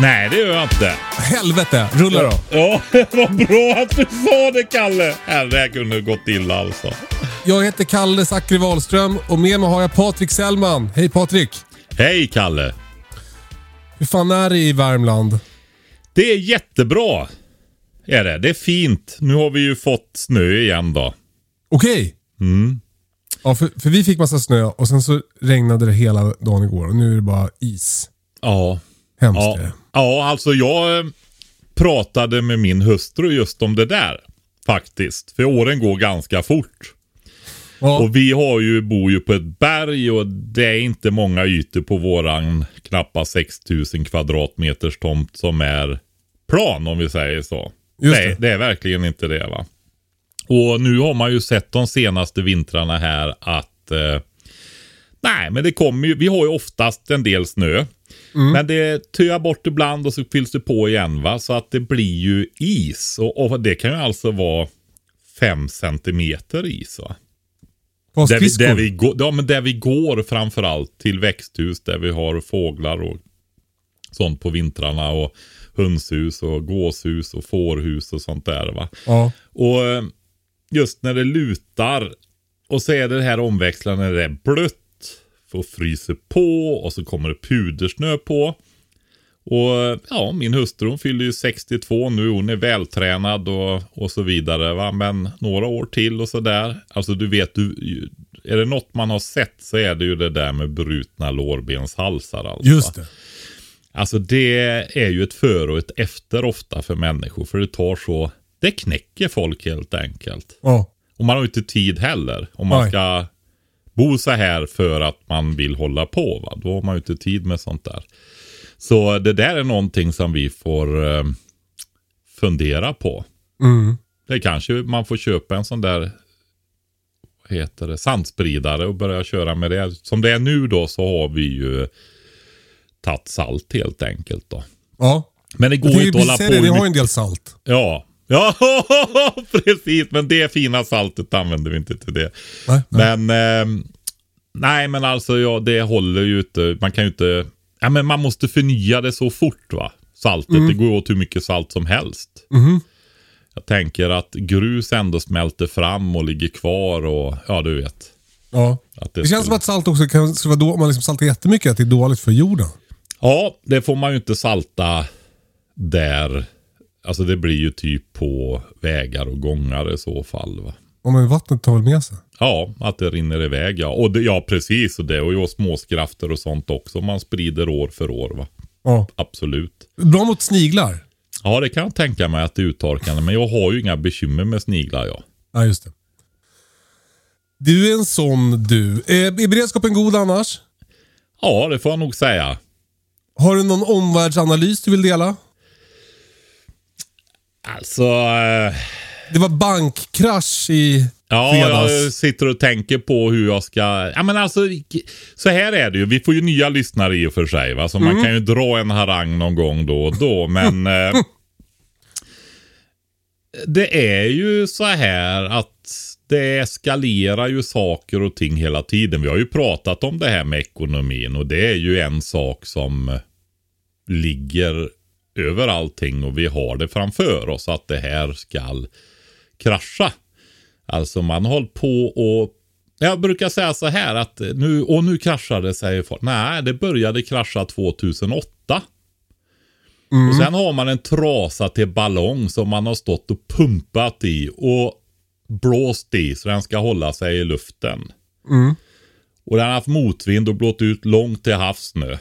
Nej, det gör jag inte. Helvete, rulla då. Ja, vad bra att du sa det Kalle. Det här kunde gått illa alltså. Jag heter Kalle Zackari Wahlström och med mig har jag Patrik Sellman. Hej Patrik. Hej Kalle. Hur fan är det i Värmland? Det är jättebra. Är det. Det är fint. Nu har vi ju fått snö igen då. Okej. Mm. Ja, för, för vi fick massa snö och sen så regnade det hela dagen igår och nu är det bara is. Ja. Hemskt Ja. Ja alltså jag eh, pratade med min hustru just om det där. Faktiskt. För åren går ganska fort. Ja. Och vi har ju, bor ju på ett berg och det är inte många ytor på våran knappa 6000 kvadratmeters tomt som är plan om vi säger så. Just Nej, det. det är verkligen inte det va. Och nu har man ju sett de senaste vintrarna här att eh, Nej, men det kommer ju. Vi har ju oftast en del snö. Mm. Men det töar bort ibland och så fylls det på igen va. Så att det blir ju is. Och, och det kan ju alltså vara 5 centimeter is va. Där vi, där, vi går, ja, men där vi går framförallt till växthus där vi har fåglar och sånt på vintrarna och hönshus och gåshus och fårhus och sånt där va. Ja. Och eh, just när det lutar och så är det här omväxlande när det är blött och fryser på och så kommer det pudersnö på. Och ja, min hustru hon fyller ju 62 nu. Hon är vältränad och, och så vidare. Va? Men några år till och sådär. Alltså du vet, du, är det något man har sett så är det ju det där med brutna lårbenshalsar. Alltså. Just det. Alltså det är ju ett före och ett efter ofta för människor. För det tar så, det knäcker folk helt enkelt. Ja. Och man har ju inte tid heller. Om man Nej. ska bo så här för att man vill hålla på. Va? Då har man ju inte tid med sånt där. Så det där är någonting som vi får eh, fundera på. Mm. Det kanske man får köpa en sån där vad heter det, sandspridare och börja köra med det. Som det är nu då så har vi ju tagit salt helt enkelt då. Ja. Men det går ju inte att hålla på det, har en del salt. Ja. Ja, precis. Men det fina saltet använder vi inte till det. Nej, nej. Men ehm, nej, men alltså ja, det håller ju inte. Man kan ju inte. Ja, men man måste förnya det så fort va. Saltet. Mm. Det går åt hur mycket salt som helst. Mhm. Jag tänker att grus ändå smälter fram och ligger kvar och ja, du vet. Ja. Att Det känns som att salt också kan vara då, om man liksom saltar jättemycket, att det är dåligt för jorden. Ja, det får man ju inte salta där. Alltså det blir ju typ på vägar och gångar i så fall va. Om men vattnet tar väl med sig. Ja, att det rinner iväg ja. Och det, ja, precis. Och det och ju småskrafter och sånt också. Man sprider år för år va. Ja. Absolut. Bra mot sniglar. Ja, det kan jag tänka mig att det är uttorkande. Men jag har ju inga bekymmer med sniglar ja. Ja, just det. Du är en sån du. Är, är beredskapen god annars? Ja, det får jag nog säga. Har du någon omvärldsanalys du vill dela? Alltså... Eh, Det var bankkrasch i ja, fredags. jag sitter och tänker på hur jag ska... Ja, men alltså... Så här är det ju. Vi får ju nya lyssnare i och för sig. Va? Så man kan ju dra en harang någon gång då och då. Men... eh, det är ju så här att det eskalerar ju saker och ting hela tiden. Vi har ju pratat om det här med ekonomin och det är ju en sak som ligger över allting och vi har det framför oss att det här ska krascha. Alltså man håller på och jag brukar säga så här att nu, och nu kraschade säger folk. Nej, det började krascha 2008. Och sen har man en trasa till ballong som man har stått och pumpat i. Och blåst i så den ska hålla sig i luften. Mm. Och den har haft motvind och blått ut långt till havs nu.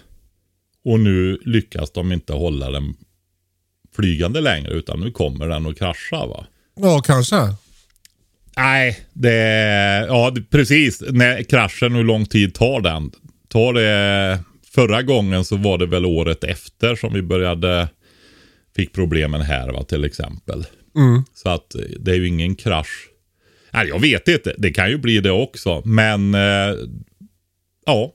Och nu lyckas de inte hålla den flygande längre utan nu kommer den att krascha va. Ja, kanske. Nej, det ja precis. När kraschen, hur lång tid tar den? Tar det, förra gången så var det väl året efter som vi började, fick problemen här va till exempel. Mm. Så att eh, det är ju ingen krasch. Nej, jag vet inte, det kan ju bli det också. Men eh, ja.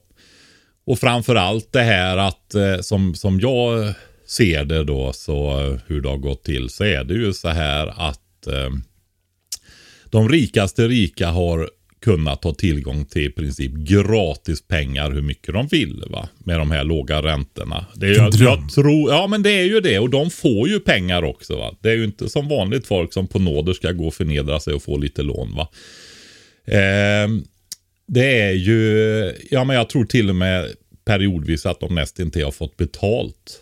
Och framförallt det här att eh, som, som jag ser det då så eh, hur det har gått till så är det ju så här att eh, de rikaste rika har kunnat ha tillgång till i princip gratis pengar hur mycket de vill va. Med de här låga räntorna. Det är, ju- jag, tror, ja men det är ju det och de får ju pengar också va. Det är ju inte som vanligt folk som på nåder ska gå och förnedra sig och få lite lån va. Ehm, det är ju, ja men jag tror till och med periodvis att de nästan inte har fått betalt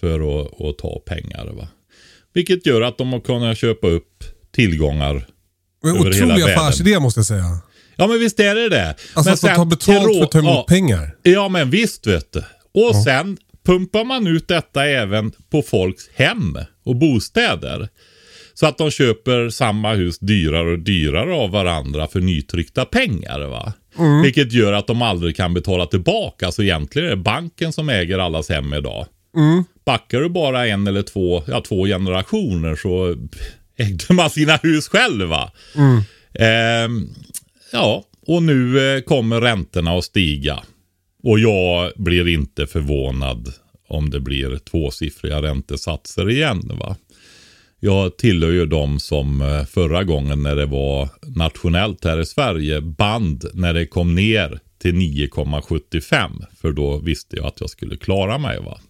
för att, att ta pengar va. Vilket gör att de har kunnat köpa upp tillgångar Över hela världen. affärsidé måste jag säga. Ja men visst är det det. Alltså men att de tar betalt för att ta emot ja, pengar. Ja men visst vet du. Och sen pumpar man ut detta även på folks hem och bostäder. Så att de köper samma hus dyrare och dyrare av varandra för nytryckta pengar. va. Vilket gör att de aldrig kan betala tillbaka. Så egentligen är det banken som äger allas hem idag. Backar du bara en eller två, ja, två generationer så ägde man sina hus själva. Ehm, ja, och nu eh, kommer räntorna att stiga. Och jag blir inte förvånad om det blir tvåsiffriga räntesatser igen. va. Jag tillhör ju de som eh, förra gången när det var nationellt här i Sverige band när det kom ner till 9,75. För då visste jag att jag skulle klara mig. va.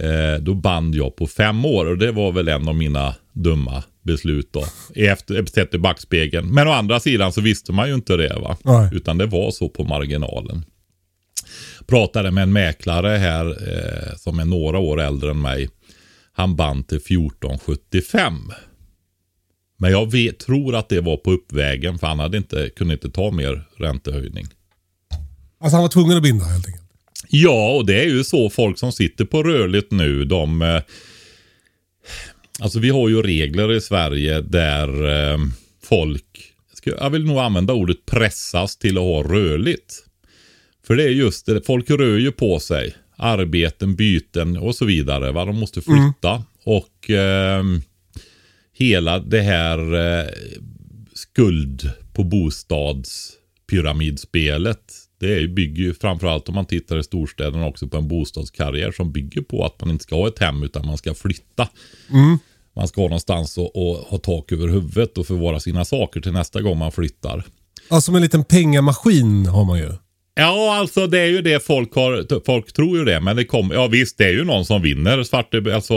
Eh, då band jag på fem år och det var väl en av mina dumma beslut då. Efter, sett i backspegeln. Men å andra sidan så visste man ju inte det va. Nej. Utan det var så på marginalen. Pratade med en mäklare här eh, som är några år äldre än mig. Han band till 1475. Men jag vet, tror att det var på uppvägen för han hade inte, kunde inte ta mer räntehöjning. Alltså han var tvungen att binda helt enkelt. Ja, och det är ju så folk som sitter på rörligt nu, de... Eh, alltså vi har ju regler i Sverige där eh, folk, jag vill nog använda ordet pressas till att ha rörligt. För det är just det, folk rör ju på sig. Arbeten, byten och så vidare. Va? De måste flytta. Och ehm, hela det här eh, skuld på bostadspyramidspelet. Det bygger ju framförallt om man tittar i storstäderna också på en bostadskarriär som bygger på att man inte ska ha ett hem utan man ska flytta. Man ska ha någonstans och, och ha tak över huvudet och förvara sina saker till nästa gång man flyttar. Ja, som en liten pengamaskin har man ju. Ja, alltså det är ju det folk har. Folk tror ju det, men det kommer. Ja, visst, det är ju någon som vinner. Svart, alltså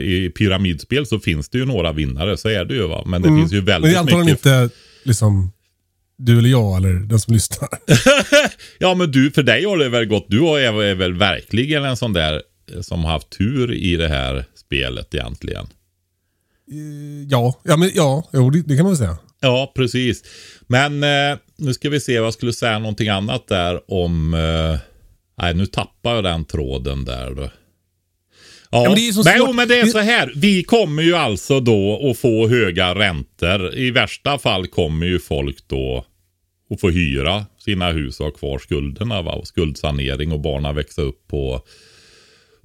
i pyramidspel så finns det ju några vinnare, så är det ju va. Men det finns ju Mm. Men det väldigt är antagligen mycket. inte liksom du eller jag eller den som lyssnar. Ja, men du, för dig har det väl gått. Du är, väl verkligen en sån där eh, som har haft tur i det här spelet egentligen. ja, ja, men, ja jo, det, det kan man väl säga. Ja, precis. Men eh, nu ska vi se vad jag skulle säga någonting annat där om... Eh, nej, nu tappar jag den tråden där då. Ja, men det är så men, jo, men det är så här. Vi kommer ju alltså då att få höga räntor. I värsta fall kommer ju folk då att få hyra sina hus och ha kvar skulderna. Va? Och skuldsanering och barnen växa upp på,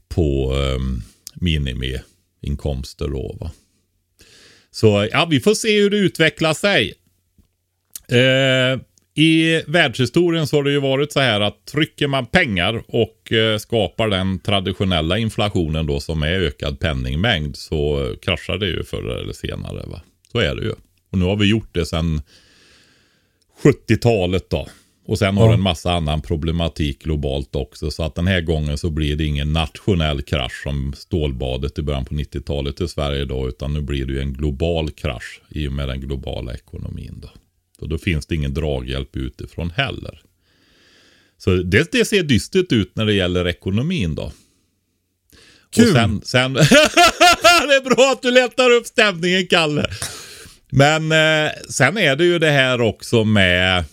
på um, minimiinkomster. Då, va? Så ja, vi får se hur det utvecklar sig. Eh, I världshistorien så har det ju varit så här att trycker man pengar och eh, skapar den traditionella inflationen då som är ökad penningmängd så kraschar det ju förr eller senare. Va? Så är det ju. Och nu har vi gjort det sedan 70-talet då. Och sen har Ja. det en massa annan problematik globalt också. Så att den här gången så blir det ingen nationell krasch som stålbadet i början på 90-talet i Sverige då. Utan nu blir det ju en global krasch i och med den globala ekonomin då. Så då finns det ingen draghjälp utifrån heller. Så det, det ser dystert ut när det gäller ekonomin då. Kul. Och sen, sen det är bra att du lättar upp stämningen Kalle. Men eh, sen är det ju det här också med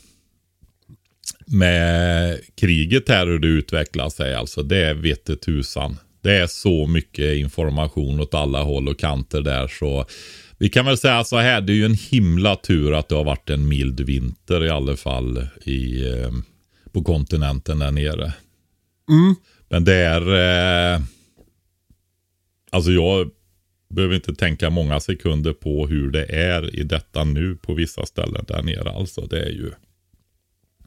med kriget här hur det utvecklar sig. Alltså det vet tusan. Det är så mycket information åt alla håll och kanter där så vi kan väl säga så här. Det är ju en himla tur att det har varit en mild vinter i alla fall i, eh, på kontinenten där nere. Mm. Men det är... Eh, alltså jag behöver inte tänka många sekunder på hur det är i detta nu på vissa ställen där nere. Alltså det är ju...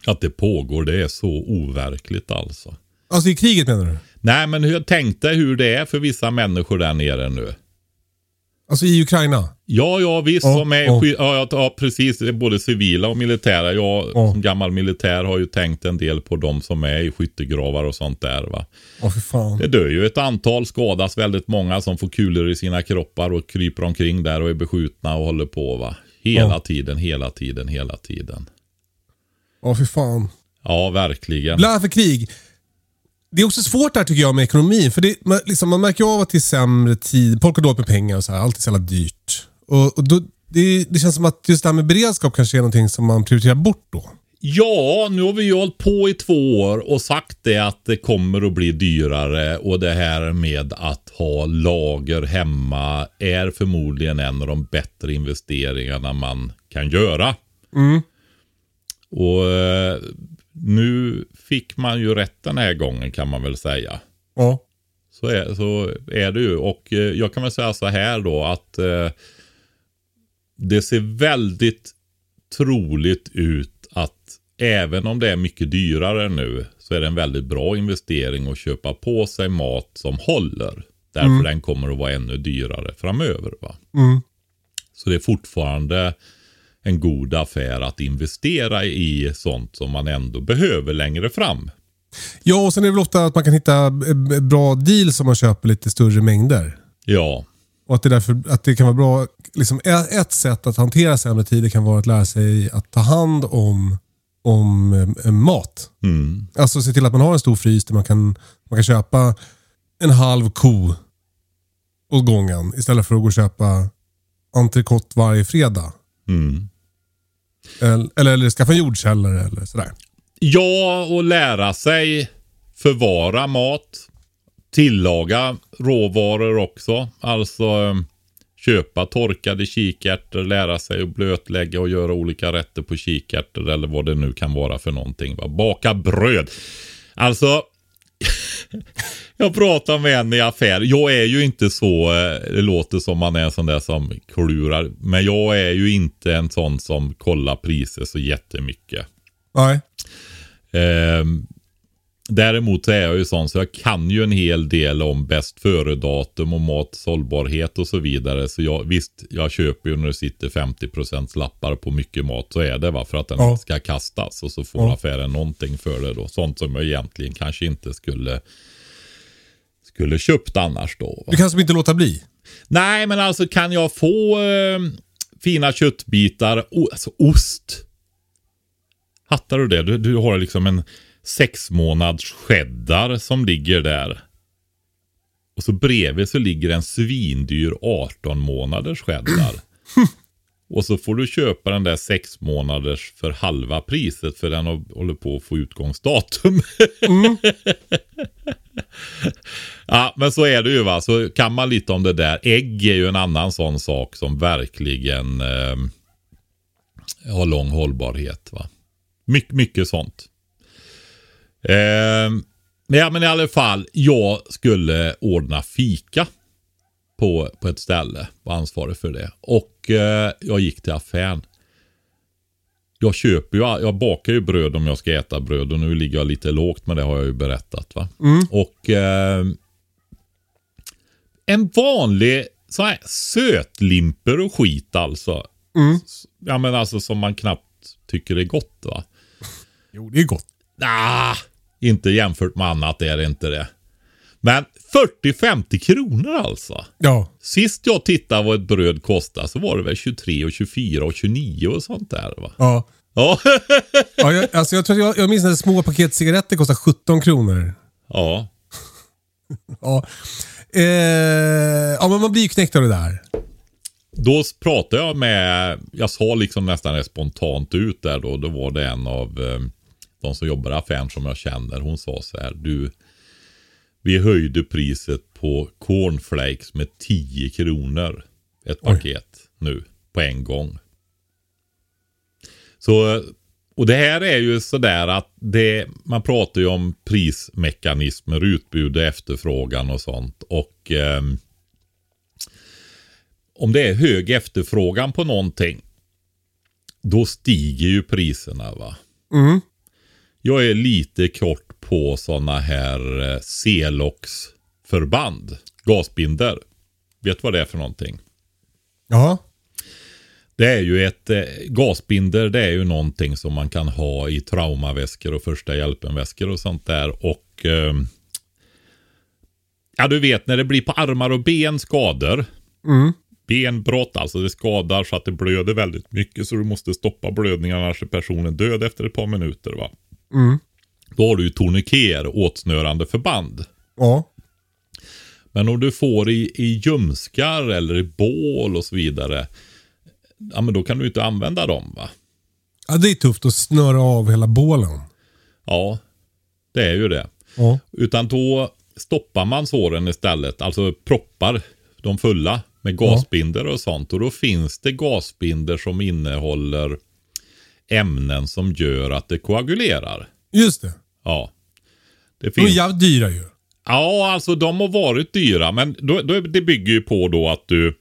Att det pågår, det är så overkligt alltså. Alltså i kriget menar du? Nej, men hur, tänk dig hur det är för vissa människor där nere nu. Alltså i Ukraina? Ja, ja visst. Ja, som är, sky- ja, ja, precis. Det är Både civila och militära. Jag Ja. som gammal militär har ju tänkt en del på de som är i skyttegravar och sånt där. va. Åh för fan. Det dör ju ett antal, skadas väldigt många som får kulor i sina kroppar och kryper omkring där och är beskjutna och håller på. va. Hela tiden, hela tiden, hela tiden. Åh för fan. Ja, verkligen. Blä för krig. Det är också svårt där tycker jag med ekonomin. För det, man, liksom, man märker ju av att det är sämre tid. Folk har dåligt med pengar och så här. Allt är så jävla dyrt. Och, och då, det, det känns som att just det här med beredskap kanske är någonting som man prioriterar bort då. Ja, nu har vi ju hållit på i två år och sagt det att det kommer att bli dyrare och det här med att ha lager hemma är förmodligen en av de bättre investeringarna man kan göra. Och eh, nu fick man ju rätt den här gången kan man väl säga. Ja. Så är, så är det ju. Och eh, jag kan väl säga så här då att eh, det ser väldigt troligt ut att även om det är mycket dyrare nu så är det en väldigt bra investering att köpa på sig mat som håller. Därför den kommer att vara ännu dyrare framöver. Va? Mm. Så det är fortfarande en god affär att investera i sånt som man ändå behöver längre fram. Ja, och sen är det väl ofta att man kan hitta eh, bra deals om man köper lite större mängder. Ja, Och att det, därför, att det kan vara bra. Liksom, ett sätt att hantera sämre tider kan vara att lära sig att ta hand om, om eh, mat. mm. Alltså se till att man har en stor frys där man kan, man kan köpa en halv ko åt gången istället för att gå och köpa entrecote varje fredag. Mm. Eller, eller, eller skaffa en jordkällare eller sådär. Ja, och lära sig förvara mat. Tillaga råvaror också. Alltså ehm, köpa torkade kikärtor, lära sig att blötlägga och göra olika rätter på kikärtor eller vad det nu kan vara för någonting. Va? Baka bröd. Alltså, jag pratar med en i affär. Jag är ju inte så, eh, det låter som man är en sån där som klurar. Men jag är ju inte en sån som kollar priser så jättemycket. Nej. Ehm, däremot så är jag ju sån så jag kan ju en hel del om bäst före-datum och mats hållbarhet och så vidare. Så jag, visst, jag köper ju när det sitter 50% lappar på mycket mat så är det va för att den Ja. ska kastas och så får Ja. affären någonting för det då. Sånt som jag egentligen kanske inte skulle skulle köpt annars då. Va? Du kan som inte låta bli. Nej, men alltså kan jag få eh, fina köttbitar, o, alltså ost. Hattar du det? Du, du har liksom en sex månads cheddar som ligger där. Och så bredvid så ligger en svindyr 18 månaders cheddar. Och så får du köpa den där sex månaders för halva priset för den håller på att få utgångsdatum. Ja, men så är det ju va. Så kan man lite om det där. Ägg är ju en annan sån sak som verkligen eh, har lång hållbarhet va. My mycket sånt. Eh, men ja, men i alla fall. Jag skulle ordna fika på, på ett ställe. Var ansvarig för det. Och eh, jag gick till affären. Jag köper ju, jag bakar ju bröd om jag ska äta bröd och nu ligger jag lite lågt men det har jag ju berättat va. Och eh, en vanlig så här sötlimper och skit alltså. Ja men alltså som man knappt tycker är gott va. Jo, det är gott. Ah, inte jämfört med annat är det inte det. Men 40-50 kronor alltså. Ja. Sist jag tittade vad ett bröd kostade så var det väl 23 och 24 och 29 och sånt där va. Ja. Ja. ja jag, alltså jag, tror jag, jag minns när små paket cigaretter kostar 17 kronor. ja. Ja. Eh, ja, men man blir ju knäckt av det där. då pratade jag med, jag sa liksom nästan spontant ut där då. Då var det en av eh, de som jobbar affären som jag känner. Hon sa så här, du, vi höjde priset på cornflakes med 10 kronor. Ett Oj. paket nu på en gång. Så, och det här är ju sådär att det, man pratar ju om prismekanismer, utbud och efterfrågan och sånt. Och ehm, om det är hög efterfrågan på någonting, då stiger ju priserna va. Mm. Jag är lite kort på sådana här eh, Celox-förband, gasbinder. Vet du vad det är för någonting? Ja. Det är ju ett eh, gasbinder, det är ju någonting som man kan ha i traumaväskor och första hjälpen-väskor och sånt där. Och eh, ja, du vet när det blir på armar och ben skador. Mm. Benbrott, alltså det skadar så att det blöder väldigt mycket så du måste stoppa blödningen annars är personen död efter ett par minuter va. Mm. Då har du ju tourniqueter, åtsnörande förband. Ja. Men om du får i, i ljumskar eller i bål och så vidare. Ja men då kan du inte använda dem va. ja. Det är tufft att snöra av hela bålen. Ja, det är ju det. Ja. Utan då stoppar man såren istället. Alltså proppar de fulla med gasbinder och sånt. Och då finns det gasbinder som innehåller ämnen som gör att det koagulerar. Just det. Ja. Det De är finns... jävligt dyra ju. Ja, alltså de har varit dyra. Men då, då, det bygger ju på då att du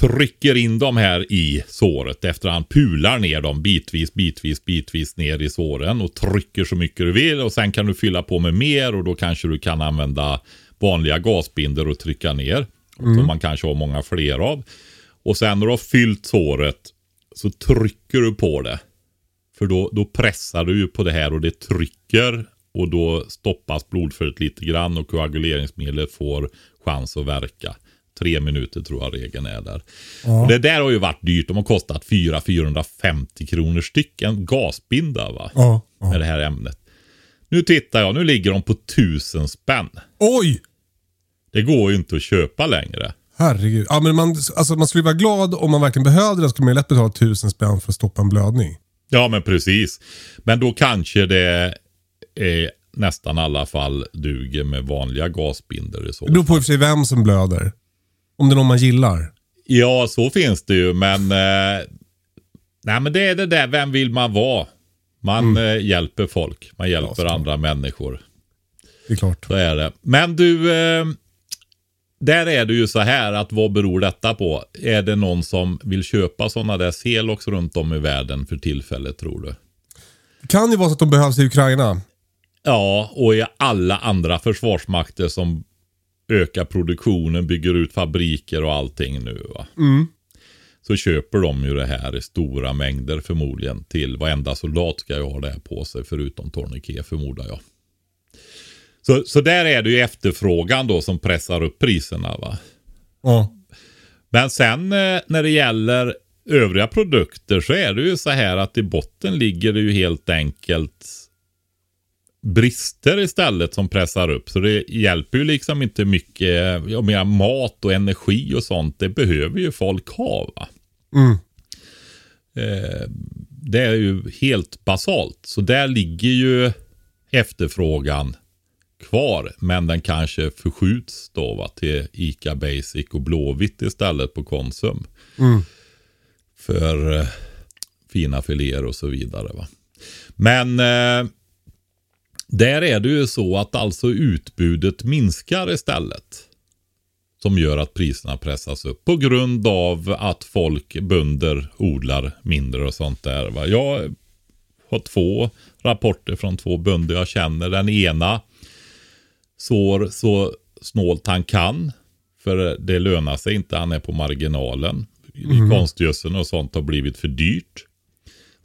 trycker in dem här i såret efter han pular ner dem bitvis, bitvis, bitvis ner i såren och trycker så mycket du vill och sen kan du fylla på med mer och då kanske du kan använda vanliga gasbinder och trycka ner. Som man kanske har många fler av. Och sen när du har fyllt såret så trycker du på det. För då, då pressar du ju på det här och det trycker och då stoppas blodflödet lite grann och koaguleringsmedlet får chans att verka. Tre minuter tror jag regeln är där. Och det där har ju varit dyrt. De har kostat 400-450 kronor stycken gasbinda va. Ja. ja. Med det här ämnet. Nu tittar jag, nu ligger de på 1000 spänn. Oj! Det går ju inte att köpa längre. Herregud. Ja, men man, alltså, man skulle vara glad om man verkligen behövde det. skulle man lätt betala tusen spänn för att stoppa en blödning. Ja men precis. Men då kanske det är nästan alla fall duger med vanliga i så Det beror på i och för sig vem som blöder. Om det är någon man gillar. Ja, så finns det ju, men... Eh, nej, men det är det där, vem vill man vara? Man eh, hjälper folk, man hjälper såklart. andra människor. Det är klart. Så är det. Men du, eh, där är det ju så här att vad beror detta på? Är det någon som vill köpa sådana där Celox runt om i världen för tillfället tror du? Det kan ju vara så att de behövs i Ukraina. Ja, och i alla andra försvarsmakter som ökar produktionen, bygger ut fabriker och allting nu va. Så köper de ju det här i stora mängder förmodligen till varenda soldat ska ju ha det här på sig förutom tourniquet förmodar jag. Så, så där är det ju efterfrågan då som pressar upp priserna va. Ja. Men sen eh, när det gäller övriga produkter så är det ju så här att i botten ligger det ju helt enkelt brister istället som pressar upp. Så det hjälper ju liksom inte mycket. Ja, mera mat och energi och sånt. Det behöver ju folk ha. Va? Mm. Eh, det är ju helt basalt. Så där ligger ju efterfrågan kvar. Men den kanske förskjuts då va, till ICA Basic och Blåvitt istället på Konsum. För eh, fina filéer och så vidare. Va? Men eh, där är det ju så att alltså utbudet minskar istället. Som gör att priserna pressas upp på grund av att folk, bönder, odlar mindre och sånt där. Va? Jag har två rapporter från två bönder jag känner. Den ena sår så snålt han kan. För det lönar sig inte, han är på marginalen. Konstgödseln och sånt har blivit för dyrt.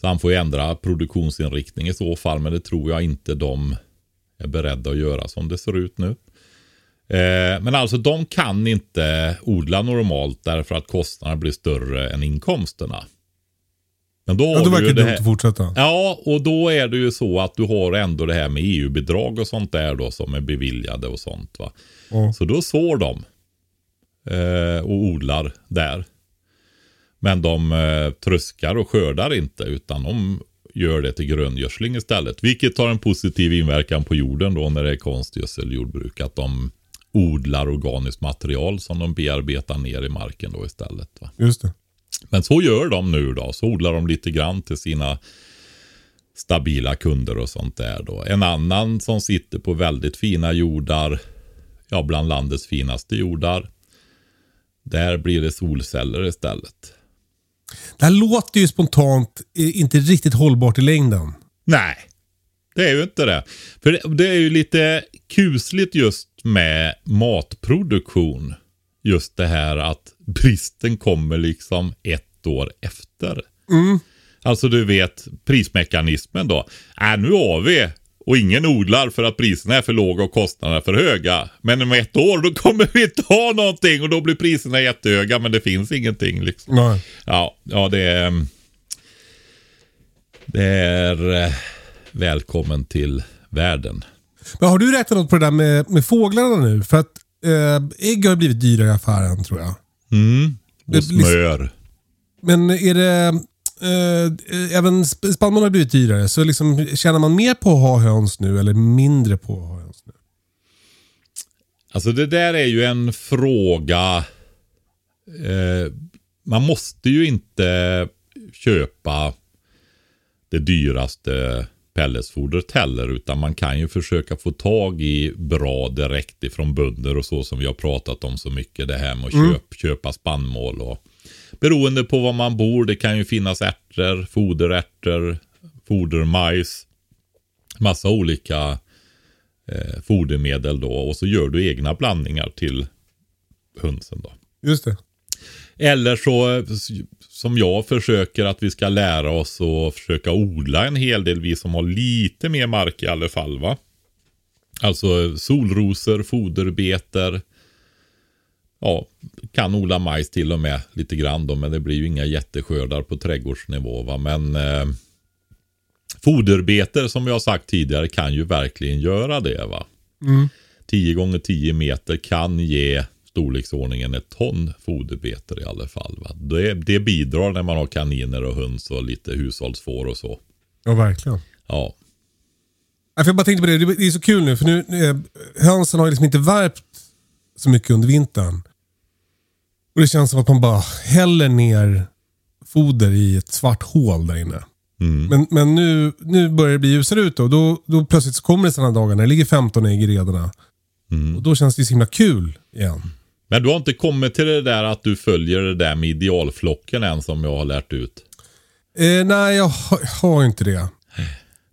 Så han får ju ändra produktionsinriktning i så fall, men det tror jag inte de är beredda att göra som det ser ut nu. Eh, men alltså de kan inte odla normalt därför att kostnaderna blir större än inkomsterna. Men då, Ja, då verkar det dumt att fortsätta. Ja, och då är det ju så att du har ändå det här med EU-bidrag och sånt där då som är beviljade och sånt va. Ja. Så då sår de eh, och odlar där. Men de eh, tröskar och skördar inte utan de gör det till gröngödsling istället. Vilket har en positiv inverkan på jorden då när det är konstgödseljordbruk. Att de odlar organiskt material som de bearbetar ner i marken då istället. Va? Just det. Men så gör de nu då. Så odlar de lite grann till sina stabila kunder och sånt där då. En annan som sitter på väldigt fina jordar, ja bland landets finaste jordar. Där blir det solceller istället. Det här låter ju spontant eh, inte riktigt hållbart i längden. Nej, det är ju inte det. För det, det är ju lite kusligt just med matproduktion. Just det här att bristen kommer liksom ett år efter. Alltså du vet prismekanismen då. Äh, nu har vi och ingen odlar för att priserna är för låga och kostnaderna för höga. Men om ett år då kommer vi inte ha någonting och då blir priserna jättehöga men det finns ingenting. Liksom. Nej. Ja, ja det är... Det är eh, välkommen till världen. Men har du räknat något på det där med, med fåglarna nu? För att eh, ägg har blivit dyrare i affären tror jag. Mm. Och smör. Men är det... Eh, även sp- spannmål har blivit dyrare. Så liksom, tjänar man mer på att ha höns nu eller mindre på att ha höns nu? Alltså det där är ju en fråga. Eh, man måste ju inte köpa det dyraste pelletsfodret heller. Utan man kan ju försöka få tag i bra direkt ifrån bönder och så som vi har pratat om så mycket. Det här med att köp, köpa spannmål och beroende på var man bor. Det kan ju finnas ärtor, foderärtor, fodermajs. Massa olika eh, fodermedel då och så gör du egna blandningar till hönsen då. Just det. Eller så eh, som jag försöker att vi ska lära oss att försöka odla en hel del, vi som har lite mer mark i alla fall va. Alltså solrosor, foderbeter. Ja, kan odla majs till och med lite grann då, men det blir ju inga jätteskördar på trädgårdsnivå va. Men eh, foderbeter som jag sagt tidigare kan ju verkligen göra det va. 10 gånger 10 meter kan ge storleksordningen ett ton foderbeter i alla fall. Va? Det, det bidrar när man har kaniner och höns och lite hushållsfår och så. Ja, verkligen. Ja, Ja, för Jag bara tänkte på det, det är så kul nu för nu, eh, hönsen har ju liksom inte värpt så mycket under vintern. Och det känns som att man bara häller ner foder i ett svart hål där inne. Men, men nu, nu börjar det bli ljusare ute och då, då plötsligt så kommer det sådana dagar när det ligger 15 ägg i rederna. Och då känns det så himla kul igen. Men du har inte kommit till det där att du följer det där med idealflocken än som jag har lärt ut. Eh, nej, jag har, jag har inte det.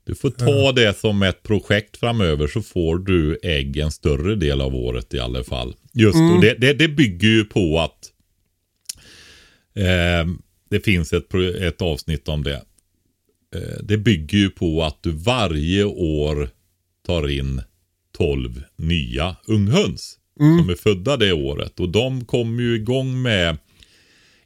Du får ta det som ett projekt framöver så får du ägg en större del av året i alla fall. Just och det, det, det bygger ju på att eh, det finns ett, ett avsnitt om det. Eh, det bygger ju på att du varje år tar in 12 nya unghöns som är födda det året. Och de kommer ju igång med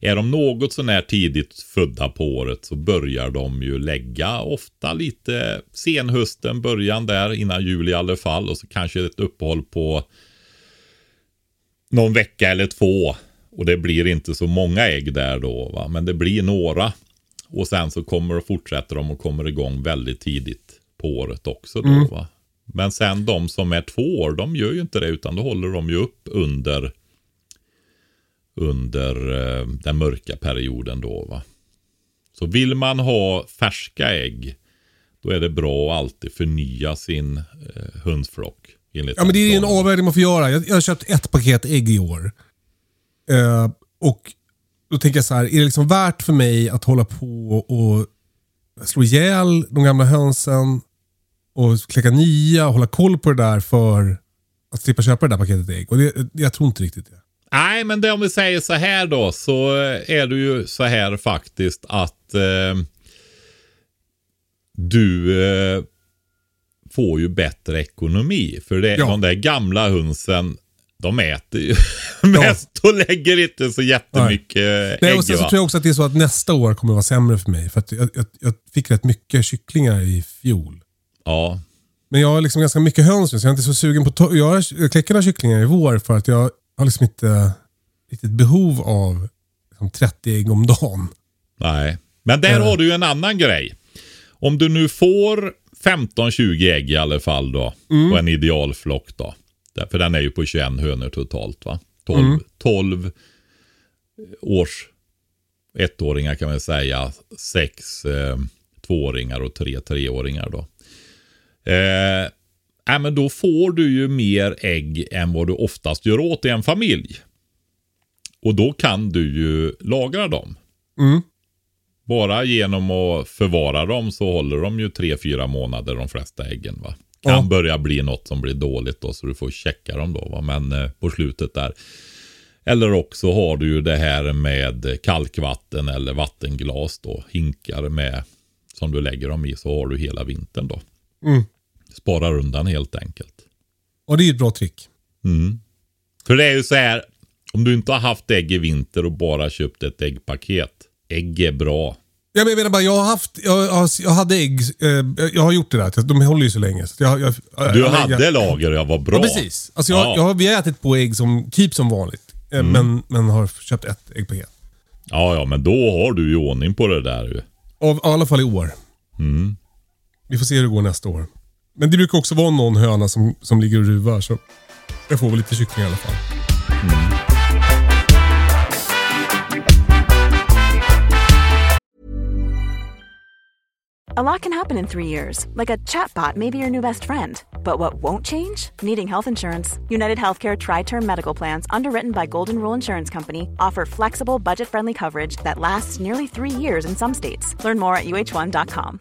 är de något sånär tidigt födda på året så börjar de ju lägga ofta lite senhösten, början där innan jul i alla fall och så kanske ett uppehåll på någon vecka eller två. Och det blir inte så många ägg där då va, men det blir några. Och sen så kommer och fortsätter de och kommer igång väldigt tidigt på året också då va. Men sen de som är två år, de gör ju inte det utan då håller de ju upp under under eh, den mörka perioden då va. Så vill man ha färska ägg då är det bra att alltid förnya sin eh, enligt Ja, men det är en avvägning man får göra. Jag, jag har köpt ett paket ägg i år. Eh, och då tänker jag så här, är det liksom värt för mig att hålla på och slå ihjäl de gamla hönsen och kläcka nya och hålla koll på det där för att slippa köpa det där paketet ägg? Och det, jag tror inte riktigt det. Nej, men det, om vi säger så här då så är det ju så här faktiskt att eh, du eh, får ju bättre ekonomi. För det, Ja. de där gamla hönsen, de äter ju mest och lägger inte så jättemycket Nej, ägg. och sen så tror jag också att det är så att nästa år kommer vara sämre för mig. För att jag, jag, jag fick rätt mycket kycklingar i fjol. Ja, Men jag har liksom ganska mycket höns nu så jag är inte så sugen på att göra kläcka några kycklingar i vår för att jag har liksom inte riktigt behov av liksom 30 ägg om dagen. Nej, men där Eh. har du ju en annan grej. Om du nu får 15-20 ägg i alla fall då. På en idealflock då. För den är ju på 21 hönor totalt va. 12, 12 års ettåringar kan man säga. Sex eh, tvååringar och tre treåringar då. Eh, ja, men då får du ju mer ägg än vad du oftast gör åt i en familj. Och då kan du ju lagra dem. Mm. Bara genom att förvara dem så håller de ju 3-4 månader de flesta äggen. va. Kan Ja. börja bli något som blir dåligt då så du får checka dem då. Va? Men eh, på slutet där. Eller också har du ju det här med kalkvatten eller vattenglas då. Hinkar med som du lägger dem i så har du hela vintern då. Mm. Sparar undan helt enkelt. Och det är ju ett bra trick. Mm. För det är ju så här. Om du inte har haft ägg i vinter och bara köpt ett äggpaket. Ägg är bra. Ja, men jag menar bara, jag har haft, jag, jag, jag hade ägg, eh, jag har gjort det där. De håller ju så länge. Så jag, jag, Du hade jag, lager, jag var bra. Ja, precis. Alltså jag, Ja. vi har ätit på ägg som keep som vanligt. eh, Men, men har köpt ett äggpaket. Ja, ja, men då har du ju ordning på det där ju. Av, I alla fall i år. Mm. Vi får se hur det går nästa år. Men det brukar också vara någon höna som, som ligger och ruvar. Så jag får väl lite kyckling i alla fall. A lot can happen in three years, like a chatbot may be your new best friend. But what won't change? Needing health insurance. United Healthcare Tri Term Medical Plans, underwritten by Golden Rule Insurance Company, offer flexible, budget friendly coverage that lasts nearly three years in some states. Learn more at uh1.com.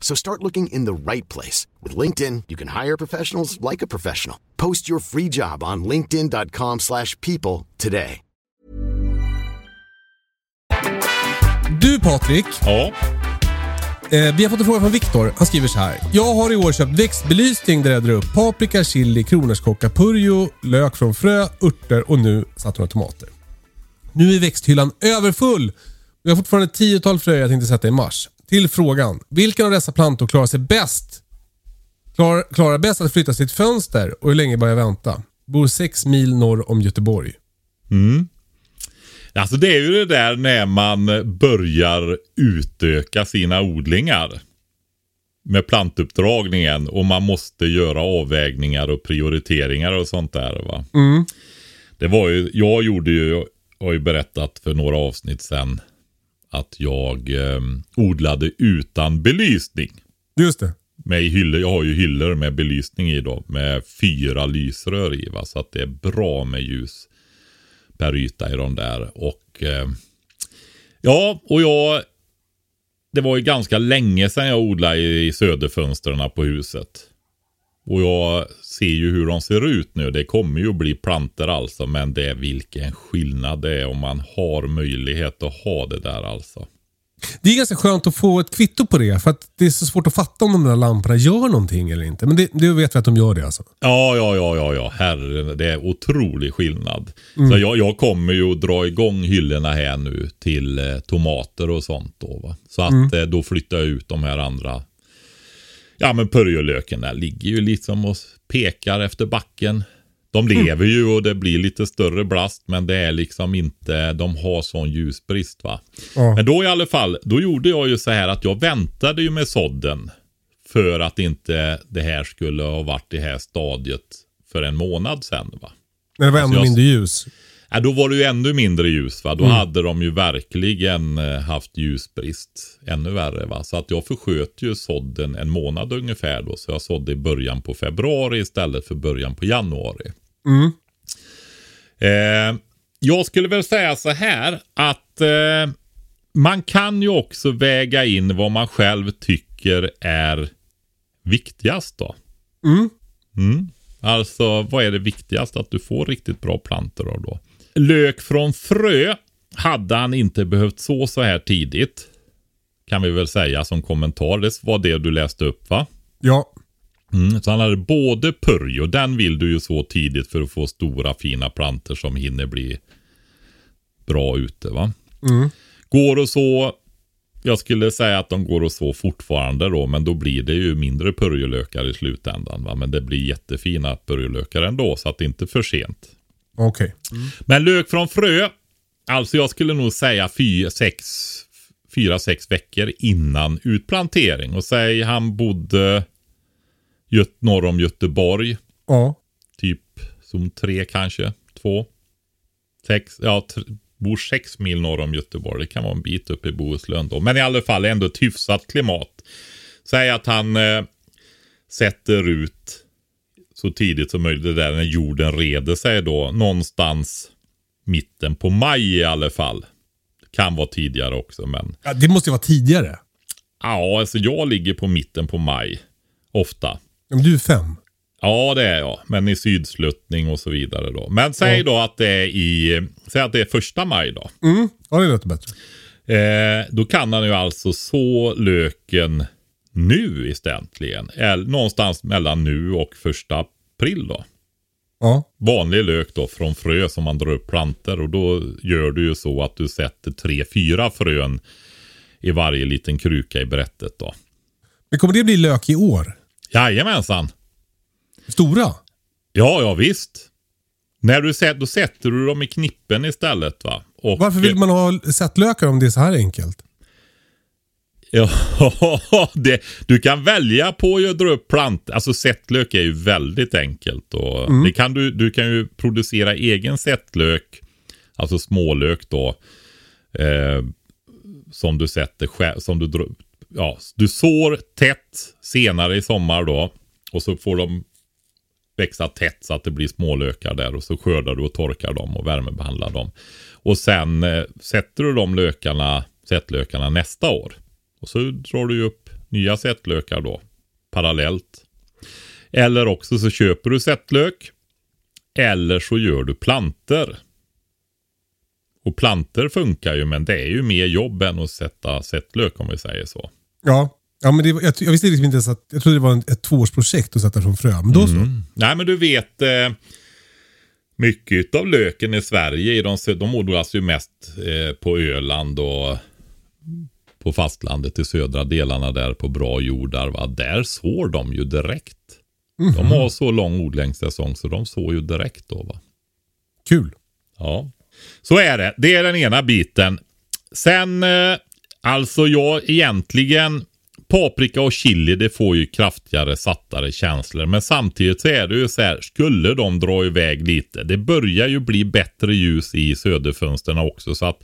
So start looking in the right place. With LinkedIn, you can hire professionals like a professional. Post your free job on linkedin.com/people slash people today. Du Patrik, Ja, eh, vi har fått en fråga från Viktor. Han skriver så här. Jag har i år köpt växtbelysning där jag drar upp paprika, chili, kronärtskocka, purjo, lök från frö, örter och nu satt några tomater. Nu är växthyllan överfull. Vi har fortfarande ett tiotal fröer jag tänkte sätta i mars. Till frågan. Vilken av dessa plantor klarar sig bäst? Klarar, klarar bäst att flytta sitt fönster och hur länge bör jag vänta? Bor sex mil norr om Göteborg. alltså det är ju det där när man börjar utöka sina odlingar. Med plantuppdragningen och man måste göra avvägningar och prioriteringar och sånt där va. Det var ju, jag gjorde ju, jag har ju berättat för några avsnitt sedan att jag eh, odlade utan belysning. Just det. med hyllor. Jag har ju hyllor med belysning i då. Med fyra lysrör i va. Så att det är bra med ljus per yta i de där. Och eh, ja, och jag. Det var ju ganska länge sedan jag odlade i söderfönstren på huset. Och jag ser ju hur de ser ut nu. Det kommer ju att bli planter alltså. Men det är vilken skillnad det är om man har möjlighet att ha det där alltså. Det är ganska skönt att få ett kvitto på det. För att det är så svårt att fatta om de där lamporna gör någonting eller inte. Men det, det vet vi att de gör det alltså. Ja, ja, ja, ja, ja. Herre, det är otrolig skillnad. Så jag, jag kommer ju att dra igång hyllorna här nu till eh, tomater och sånt då. Va? Så att eh, då flyttar jag ut de här andra. Ja, men purjolöken där ligger ju liksom och pekar efter backen. De lever ju och det blir lite större blast, men det är liksom inte, de har sån ljusbrist va. Ja. Men då i alla fall, då gjorde jag ju så här att jag väntade ju med sådden. För att inte det här skulle ha varit i det här stadiet för en månad sedan va. När det var ännu jag- mindre ljus. Ja, då var det ju ännu mindre ljus va. Då hade de ju verkligen eh, haft ljusbrist. Ännu värre va. Så att jag försköt ju sådden en månad ungefär då. Så jag sådde i början på februari istället för början på januari. Mm. Eh, jag skulle väl säga så här att eh, man kan ju också väga in vad man själv tycker är viktigast då. Mm. Mm. Alltså vad är det viktigaste att du får riktigt bra plantor av då? Lök från frö hade han inte behövt så så här tidigt. Kan vi väl säga som kommentar. Det var det du läste upp va? Ja. Mm, så han hade både purjo, den vill du ju så tidigt för att få stora fina plantor som hinner bli bra ute va. Mm. Går och så, jag skulle säga att de går och så fortfarande då, men då blir det ju mindre purjolökar i slutändan va. Men det blir jättefina purjolökar ändå, så att det inte är för sent. Okej. Men lök från frö, alltså jag skulle nog säga fyra, sex, fyra, sex veckor innan utplantering. Och säg han bodde norr om Göteborg, Ja. typ zon 3 kanske, två. Sex, ja, bor sex mil norr om Göteborg. Det kan vara en bit upp i Bohuslän då. Men i alla fall ändå ett hyfsat klimat. Säg att han eh, sätter ut så tidigt som möjligt det där när jorden reder sig då. Någonstans mitten på maj i alla fall. Kan vara tidigare också men. ja. Det måste ju vara tidigare. Ja, alltså jag ligger på mitten på maj. Ofta. Men du är fem. Ja, det är jag. Men i sydsluttning och så vidare då. Men säg Ja. då att det är i, säg att det är första maj då. Mm. Ja, det låter bättre. Eh, då kan han ju alltså så löken nu istället. Eller någonstans mellan nu och första april då. Ja. Vanlig lök då från frö som man drar upp planter och då gör du ju så att du sätter tre, fyra frön i varje liten kruka i brättet då. Men kommer det bli lök i år? Jajamensan. Stora? Ja, ja visst. När du sätter, då sätter du dem i knippen istället va. Och, Varför vill man ha sättlökar om det är så här enkelt? Ja, det, du kan välja på att dra upp plant. Alltså sättlök är ju väldigt enkelt. Och det kan du, du kan ju producera egen sättlök. Alltså smålök då. Eh, som du sätter själv. Som du, ja, du sår tätt senare i sommar då. Och så får de växa tätt så att det blir smålökar där. Och så skördar du och torkar dem och värmebehandlar dem. Och sen eh, sätter du de lökarna, sättlökarna nästa år. Och så drar du ju upp nya sättlökar då. Parallellt. Eller också så köper du sättlök. Eller så gör du planter. Och planter funkar ju men det är ju mer jobb än att sätta sättlök om vi säger så. Ja. Ja, men det, jag, jag visste liksom inte ens att... Jag trodde det var en, ett tvåårsprojekt att sätta från frö. Men då så. Nej men du vet. Eh, mycket av löken i Sverige, i de, de odlas ju mest eh, på Öland och på fastlandet i södra delarna där på bra jordar. Va? Där sår de ju direkt. De har så lång odlingssäsong så de sår ju direkt då. Va? Kul. Ja, så är det. Det är den ena biten. Sen, eh, alltså jag egentligen, paprika och chili det får ju kraftigare, sattare känslor. Men samtidigt så är det ju så här, skulle de dra iväg lite, det börjar ju bli bättre ljus i söderfönstren också. Så att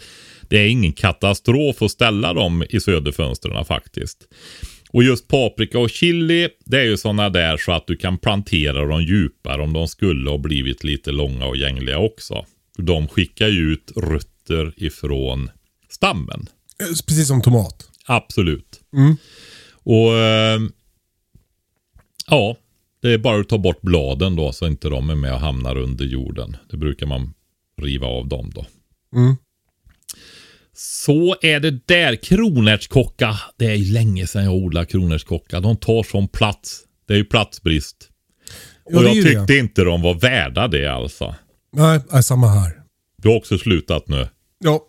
det är ingen katastrof att ställa dem i söderfönstren faktiskt. Och just paprika och chili, det är ju sådana där så att du kan plantera dem djupare om de skulle ha blivit lite långa och gängliga också. De skickar ju ut rötter ifrån stammen. Eh, Precis som tomat. Absolut. Mm. Och eh, ja, det är bara att ta bort bladen då så inte de är med och hamnar under jorden. Det brukar man riva av dem då. Mm. Så är det där. Kronärtskocka. Det är ju länge sedan jag odlade kronärtskocka. De tar som plats. Det är ju platsbrist. Ja, och jag tyckte det. inte de var värda det alltså. Nej, nej, samma här. Du har också slutat nu. Ja.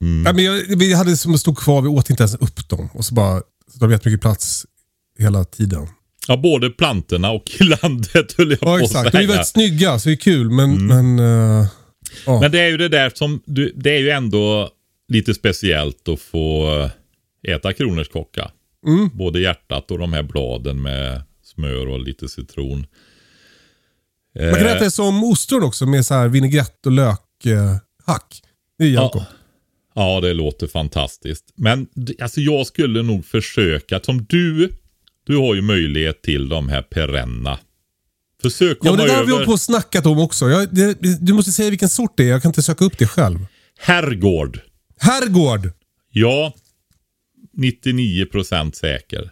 Nej, men jag, vi hade som stod kvar, vi åt inte ens upp dem. Och så bara, så de har jättemycket plats hela tiden. Ja, både plantorna och landet höll jag på Ja, att exakt. De är säga. väldigt snygga, så det är kul. Men, men eh, ja. Men det är ju det där som, du, det är ju ändå lite speciellt att få eh, äta kronärtskocka. Mm. Både hjärtat och de här bladen med smör och lite citron. Man kan äta det som ostron också med så här vinägrett och lök. eh, hack. Det är Jakob. Ja, det låter fantastiskt. Men alltså jag skulle nog försöka, som du, du har ju möjlighet till de här perenna. Försök Ja, komma det där har vi över hållit på och snackat om också. Jag, det, du måste säga vilken sort det är. Jag kan inte söka upp det själv. herrgård. Herrgård. Ja, 99% säker.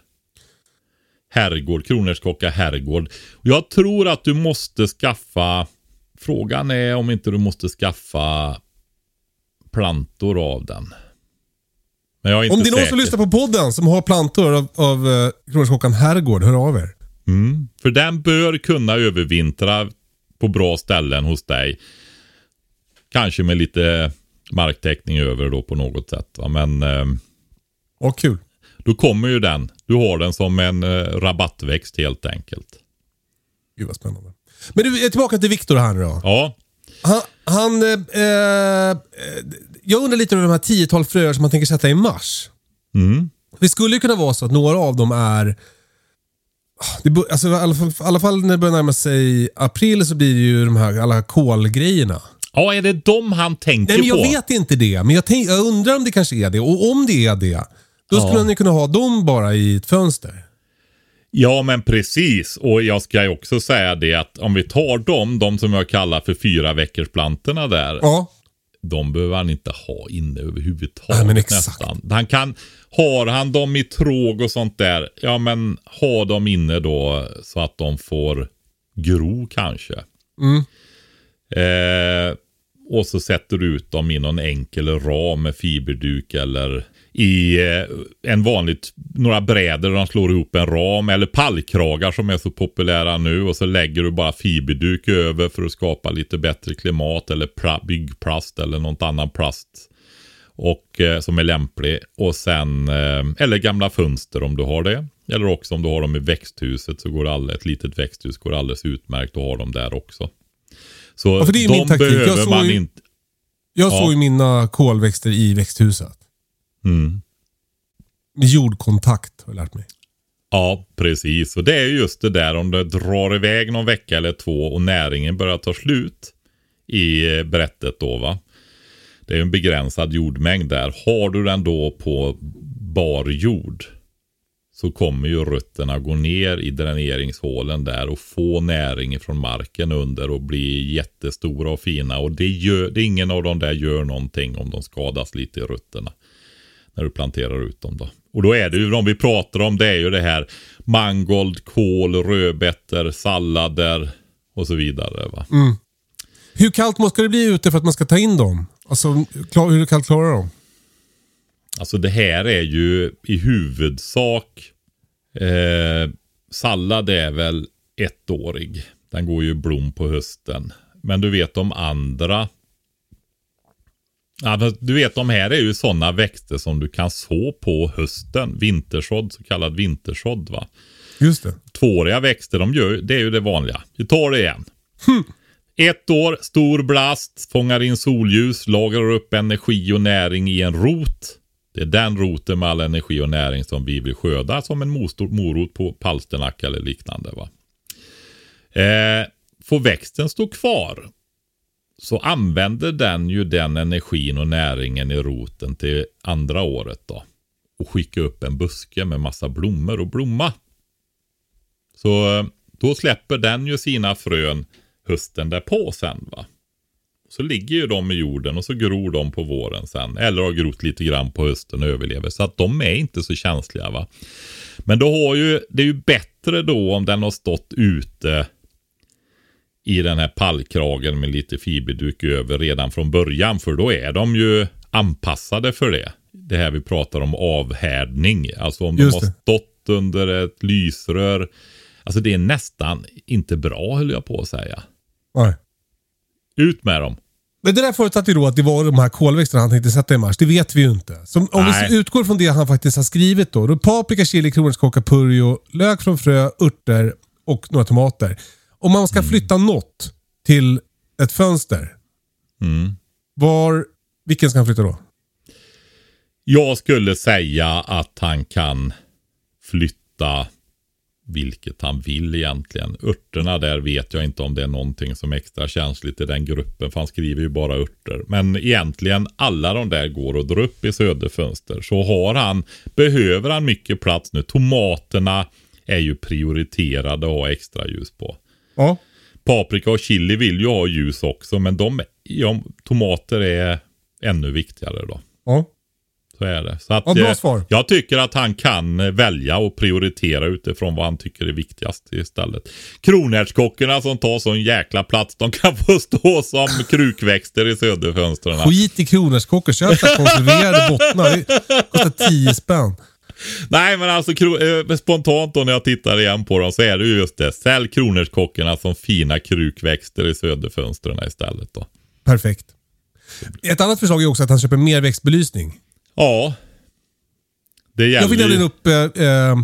Herrgård, Kronärtskocka herrgård. Jag tror att du måste skaffa, frågan är om inte du måste skaffa plantor av den. Men jag är inte Om det är någon som lyssnar på podden som har plantor av, av uh, Kronärtskockan Herrgård, hör av er. Mm. För den bör kunna övervintra på bra ställen hos dig. Kanske med lite marktäckning över då på något sätt. Va? Men eh, Ja, kul. då kommer ju den. Du har den som en eh, rabattväxt helt enkelt. Gud vad spännande. Men du, tillbaka till Viktor här nu då. Ja, Han, han eh, eh, jag undrar lite över de här tiotal fröer som man tänker sätta i mars. mm. Det skulle ju kunna vara så att några av dem är... Det, bör- alltså, i, alla fall, I alla fall när det börjar närma sig april så blir det ju de här alla kolgrejerna. Ja är det de han tänker Nej, men jag på? vet inte det, men jag, tänk, jag undrar om det kanske är det. Och om det är det, då skulle Ja. ni kunna ha dem bara i ett fönster. Ja, men precis. Och jag ska ju också säga det att om vi tar dem, de som jag kallar för fyra veckors plantorna där. Ja. De behöver han inte ha inne överhuvudtaget Nej, men exakt. nästan. Han kan, har han dem i tråg och sånt där, ja men ha dem inne då så att de får gro kanske. Mm. Eh, och så sätter du ut dem i någon enkel ram med fiberduk eller i eh, en vanligt, några brädor där de slår ihop en ram eller pallkragar som är så populära nu och så lägger du bara fiberduk över för att skapa lite bättre klimat eller pra- byggplast eller något annan plast. Och eh, som är lämplig. Och sen, eh, eller gamla fönster om du har det. Eller också om du har dem i växthuset så går det alldeles, ett litet växthus går alldeles utmärkt att ha dem där också. Så Ja, för det är de min taktik. Jag behöver såg man ju- inte. Jag Ja. såg ju mina kolväxter i växthuset. Mm. Jordkontakt har jag lärt mig. Ja, precis. Och det är ju just det där om det drar iväg någon vecka eller två och näringen börjar ta slut i eh, brättet då va. Det är en begränsad jordmängd där. Har du den då på bar jord så kommer ju rötterna gå ner i dräneringshålen där och få näring från marken under och bli jättestora och fina. Och det gör, det, ingen av dem där gör någonting om de skadas lite i rötterna när du planterar ut dem då. Och då är det ju, de vi pratar om, det är ju det här mangold, kål, rödbetor, sallader och så vidare. Va? Mm. Hur kallt måste det bli ute för att man ska ta in dem? Alltså, hur kallt klarar de? Alltså det här är ju i huvudsak, eh, sallad är väl ettårig. Den går ju blom på hösten. Men du vet de andra, ja, du vet de här är ju sådana växter som du kan så på hösten. Vintersådd, så kallad vintersådd va. Just det. Tvååriga växter, de gör, det är ju det vanliga. Vi tar det igen. Ett år, stor blast, fångar in solljus, lagrar upp energi och näring i en rot. Det är den roten med all energi och näring som vi vill skörda som en morot på palsternacka eller liknande. Va? Eh, får växten stå kvar så använder den ju den energin och näringen i roten till andra året då. Och skicka upp en buske med massa blommor och blomma. Så eh, då släpper den ju sina frön hösten därpå sen va. Så ligger ju de i jorden och så gror de på våren sen. Eller har grott lite grann på hösten och överlever. Så att de är inte så känsliga va. Men då har ju, det är ju bättre då om den har stått ute i den här pallkragen med lite fiberduk över redan från början. För då är de ju anpassade för det. Det här vi pratar om avhärdning. Alltså om de har stått under ett lysrör. Alltså det är nästan inte bra höll jag på att säga. Nej. Ut med dem. Men det där förutsatte ju då att det var de här kolväxterna han tänkte sätta i mars. Det vet vi ju inte. Så om Nej. vi utgår från det han faktiskt har skrivit då. då paprika, chili, kronärtskocka, purjo, lök från frö, örter och några tomater. Om man ska Mm. flytta något till ett fönster. Mm. Var, vilken ska han flytta då? Jag skulle säga att han kan flytta vilket han vill egentligen. Örterna där vet jag inte om det är någonting som är extra känsligt i den gruppen. För han skriver ju bara örter. Men egentligen alla de där går att dra upp i söderfönster. Så har han, behöver han mycket plats nu. Tomaterna är ju prioriterade att ha extra ljus på. Ja. Paprika och chili vill ju ha ljus också. Men de, ja, tomater är ännu viktigare då. Ja. Så är det. Så att, Ja, bra eh, svar. Jag tycker att han kan eh, välja och prioritera utifrån vad han tycker är viktigast istället. Kronärtskockorna som tar sån jäkla plats, de kan få stå som krukväxter i söderfönstren. Skit i kronärtskockor. Köp konserverade bottnar. Det kostar 10 spänn. Nej men alltså eh, spontant då när jag tittar igen på dem så är det ju just det. Sälj kronärtskockorna som fina krukväxter i söderfönstren istället då. Perfekt. Ett annat förslag är också att han köper mer växtbelysning. Ja. Det gäller Jag fick nämligen upp... Eh, eh,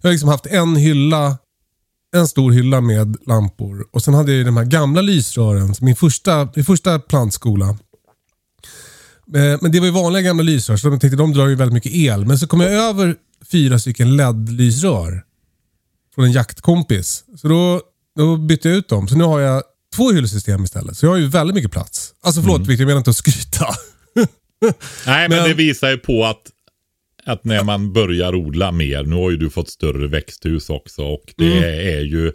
jag har liksom haft en hylla, en stor hylla med lampor. Och sen hade jag ju de här gamla lysrören. Min första, min första plantskola. Eh, men det var ju vanliga gamla lysrör, så de tänkte de drar ju väldigt mycket el. Men så kom jag över fyra stycken LED-lysrör. Från en jaktkompis. Så då, då bytte jag ut dem. Så nu har jag två hyllsystem istället. Så jag har ju väldigt mycket plats. Alltså förlåt Victor, jag menar inte att skryta. Nej, men, Men- det visar ju på att, att när man börjar odla mer, nu har ju du fått större växthus också och det Mm. är ju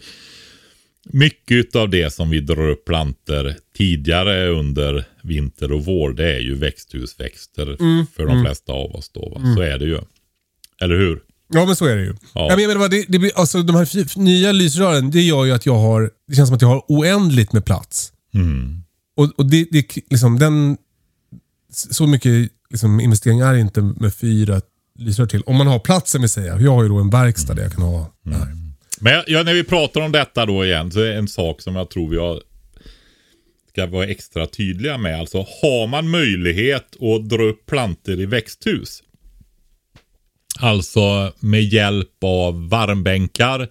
mycket av det som vi drar upp planter tidigare under vinter och vår, det är ju växthusväxter Mm. för de flesta av oss då. Va? Så är det ju. Eller hur? Ja, men så är det ju. Ja. Jag menar, det, det alltså, de här nya lysrören, det gör ju att jag har, det känns som att jag har oändligt med plats. Mm. Och, och det, det, liksom, den, så mycket liksom, investering är inte med fyra lysrör till. Om man har platsen vill säga. Jag har ju då en verkstad där jag kan ha det här. Mm. Men ja, när vi pratar om detta då igen, så är det en sak som jag tror vi har, ska vara extra tydliga med. Alltså har man möjlighet att dra upp planter i växthus. Alltså med hjälp av varmbänkar.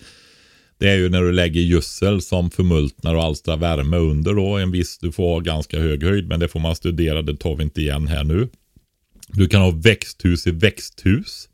Det är ju när du lägger gödsel som förmultnar och alstrar värme under då. En viss, du får ha ganska hög höjd men det får man studera, det tar vi inte igen här nu. Du kan ha växthus i växthus.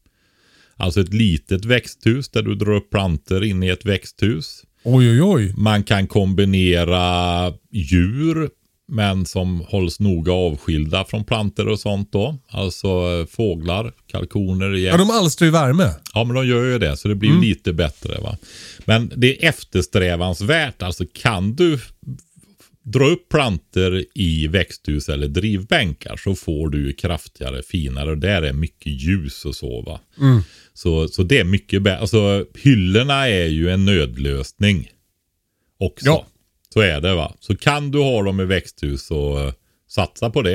Alltså ett litet växthus där du drar upp planter in i ett växthus. Oj, oj, oj. Man kan kombinera djur men som hålls noga avskilda från planter och sånt då. Alltså eh, fåglar, kalkoner, Ja, gäss. de alstrar ju värme. Ja, men de gör ju det, så det blir ju lite bättre. va. Men det är eftersträvansvärt. Alltså kan du dra upp planter i växthus eller drivbänkar så får du ju kraftigare, finare. Och där är mycket ljus och så. Va? Så, så det är mycket bättre. Alltså hyllorna är ju en nödlösning också. Ja. Så är det va. Så kan du ha dem i växthus så eh, satsa på det.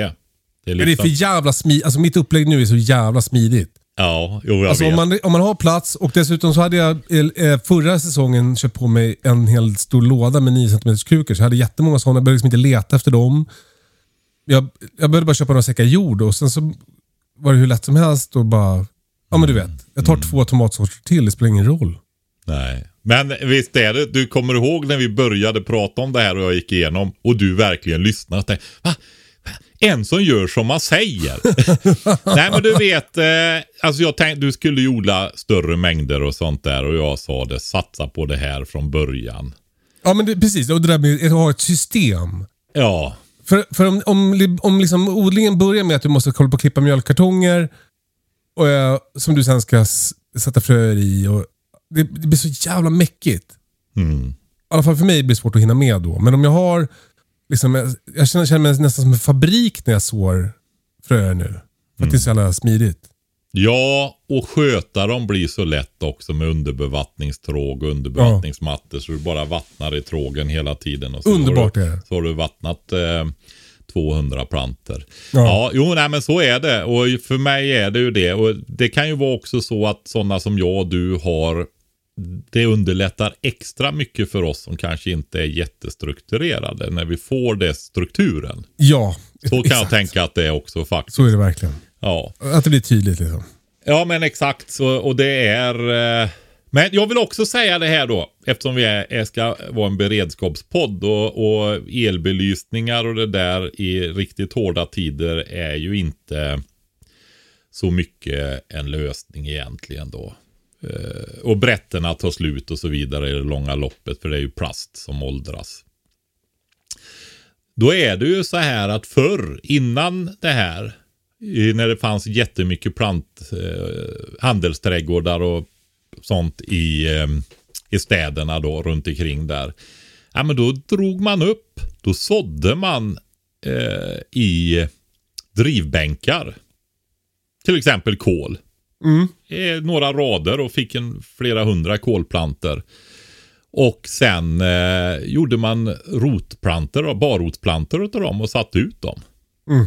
Det är Men det är liksom, för jävla smidigt. Alltså mitt upplägg nu är så jävla smidigt. Ja, jo, jag Alltså vet. om man, om man har plats och dessutom så hade jag eh, förra säsongen köpt på mig en hel stor låda med 9 cm krukor. Så jag hade jättemånga sådana. Jag behövde liksom inte leta efter dem. Jag, jag behövde bara köpa några säckar jord och sen så var det hur lätt som helst och bara... Ja men du vet. Jag tar två tomatsorter till. Det spelar ingen roll. Nej. Men visst är det, du kommer ihåg när vi började prata om det här och jag gick igenom och du verkligen lyssnade va? En som gör som man säger. Nej men du vet, eh, alltså jag tänkte du skulle ju odla större mängder och sånt där och jag sa det, satsa på det här från början. Ja men det, precis. Och det där med att ha ett system. Ja, För, för om, om, om liksom odlingen börjar med att du måste kolla på att klippa mjölkkartonger och, eh, som du sen ska sätta fröer i. Och det, det blir så jävla mäckigt. mm. I alla fall för mig blir det svårt att hinna med då. Men om jag har... Liksom, jag- jag känner, känner mig nästan som en fabrik när jag sår fröer nu. För att det är så jävla smidigt. Ja, och sköta dem blir så lätt också med underbevattningstråg och underbevattningsmattor så du bara vattnar i trågen hela tiden. Och så Underbart har är det. Så har du vattnat eh, 200 planter. Ja. Ja. jo, nej men så är det. Och för mig är det ju det. Och det kan ju vara också så att sådana som jag och du har det underlättar extra mycket för oss som kanske inte är jättestrukturerade när vi får det strukturen. Ja, Så kan jag exakt. tänka att det är också faktiskt. Så är det verkligen. Ja. Att det blir tydligt liksom. Ja, men exakt. Så, och det är... Eh, men jag vill också säga det här då, eftersom vi är, ska vara en beredskapspodd och, och elbelysningar och det där i riktigt hårda tider är ju inte så mycket en lösning egentligen då. Eh, och brätterna tar slut och så vidare i det långa loppet. För det är ju plast som åldras. Då är det ju så här att förr, innan det här, när det fanns jättemycket plant, eh, handelsträdgårdar och sånt i, eh, i städerna då runt omkring där. Ja men då drog man upp, då sådde man eh, i drivbänkar. Till exempel kol. Mm. Eh, några rader och fick en flera hundra kolplanter. Och sen eh, gjorde man rotplanter, barrotplanter utav dem och satte ut dem. Mm.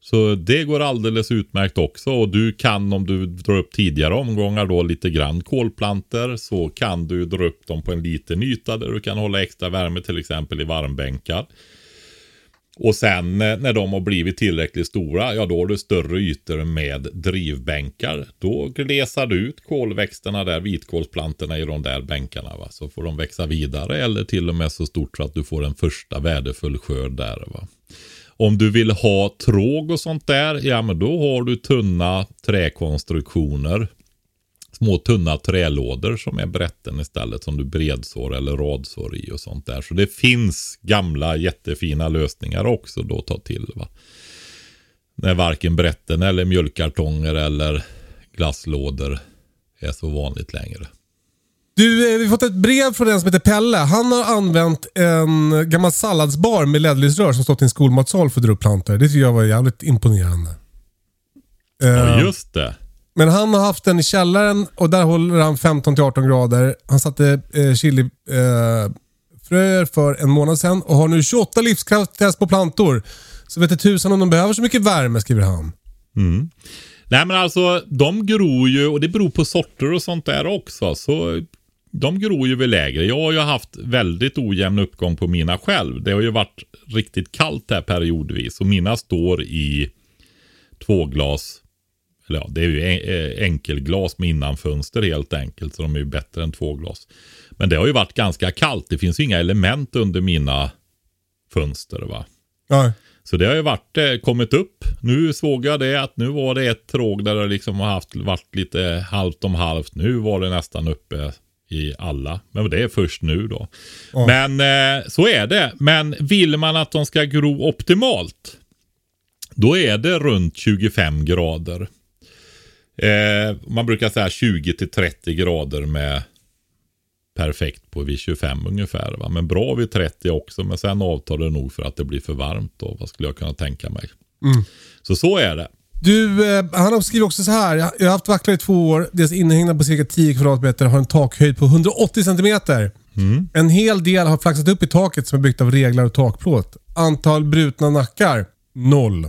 Så det går alldeles utmärkt också. Och du kan om du drar upp tidigare omgångar då lite grann kolplanter så kan du dra upp dem på en liten yta där du kan hålla extra värme till exempel i varmbänkar. Och sen eh, när de har blivit tillräckligt stora, ja då har du större ytor med drivbänkar. Då glesar du ut kolväxterna där, vitkålsplantorna i de där bänkarna. Va? Så får de växa vidare eller till och med så stort så att du får en första värdefull skörd där. Va? Om du vill ha tråg och sånt där, ja men då har du tunna träkonstruktioner. Små tunna trälådor som är brätten istället som du bredsår eller radsår i och sånt där. Så det finns gamla jättefina lösningar också då att ta till. Va? När varken brätten eller mjölkkartonger eller glasslådor är så vanligt längre. Du, eh, vi har fått ett brev från en som heter Pelle. Han har använt en gammal salladsbar med ledlysrör som stått i en skolmatsal för att dra upp plantor. Det tycker jag var jävligt imponerande. Ja, Eh, just det. Men han har haft den i källaren och där håller han 15-18 grader. Han satte eh, chili eh, fröer för en månad sedan och har nu 28 livskraftstest på plantor. Så vet inte tusan om de behöver så mycket värme, skriver han. Mm. Nej men alltså de gror ju och det beror på sorter och sånt där också. Så de gror ju väl lägre. Jag har ju haft väldigt ojämn uppgång på mina själv. Det har ju varit riktigt kallt här periodvis och mina står i tvåglas. Eller ja, det är ju eh, enkelglas med innanfönster helt enkelt. Så de är ju bättre än tvåglas. Men det har ju varit ganska kallt. Det finns ju inga element under mina fönster va. Ja. Så det har ju varit, eh, kommit upp. Nu såg jag det att nu var det ett tråg där det liksom har haft, varit lite halvt om halvt. Nu var det nästan uppe i alla. Men det är först nu då. Ja. Men eh, så är det. Men vill man att de ska gro optimalt. Då är det runt 25 grader. Eh, man brukar säga 20 till 30 grader med perfekt på vid 25 ungefär. Va? Men bra vid 30 också. Men sen avtar det nog för att det blir för varmt då. Vad skulle jag kunna tänka mig. Så så är det. Du, eh, han skriver också så här. Jag jag har haft vacklar i två år. Deras inhägnad på cirka 10 kvadratmeter har en takhöjd på 180 centimeter. En hel del har flaxat upp i taket som är byggt av reglar och takplåt. Antal brutna nackar? Noll.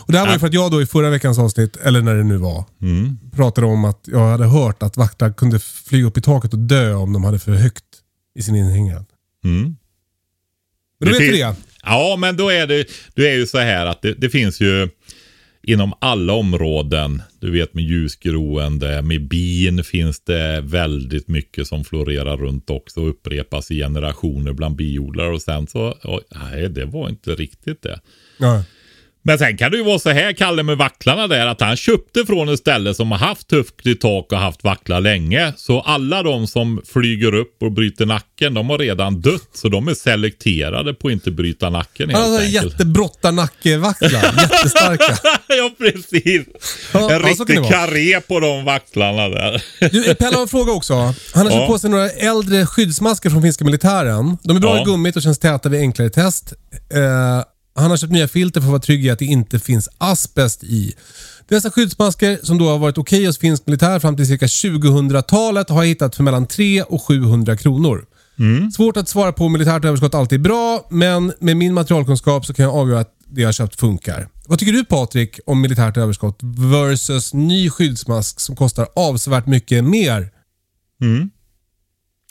Och Det här var ju för att jag då i förra veckans avsnitt, eller när det nu var, pratade om att jag hade hört att vaktlar kunde flyga upp i taket och dö om de hade för högt i sin inhägnad. Mm. Men då vet vi det. Ja, men då är det, då är ju så här att det, det finns ju inom alla områden, du vet med ljusgroende, med bin finns det väldigt mycket som florerar runt också och upprepas i generationer bland biodlare och sen så, oj, nej det var inte riktigt det. Ja. Men sen kan det ju vara så här, Kalle med vacklarna där, att han köpte från ett ställe som har haft tufft i tak och haft vacklar länge. Så alla de som flyger upp och bryter nacken, de har redan dött. Så de är selekterade på att inte bryta nacken helt har enkelt. jättebrottarnackevacklar. Jättestarka. ja, precis. Ja, en ja, riktig vara. karré på de vacklarna där. Du, Pelle har en fråga också. Han har Ja. köpt på sig några äldre skyddsmasker från finska militären. De är bra Ja. i gummit och känns täta vid enklare test. Eh, han har köpt nya filter för att vara trygg i att det inte finns asbest i. Dessa skyddsmasker, som då har varit okej hos finsk militär fram till cirka 2000-talet, har jag hittat för mellan 300 och 700 kronor. Svårt att svara på om militärt överskott alltid är bra, men med min materialkunskap så kan jag avgöra att det jag köpt funkar. Vad tycker du Patrik om militärt överskott versus ny skyddsmask som kostar avsevärt mycket mer?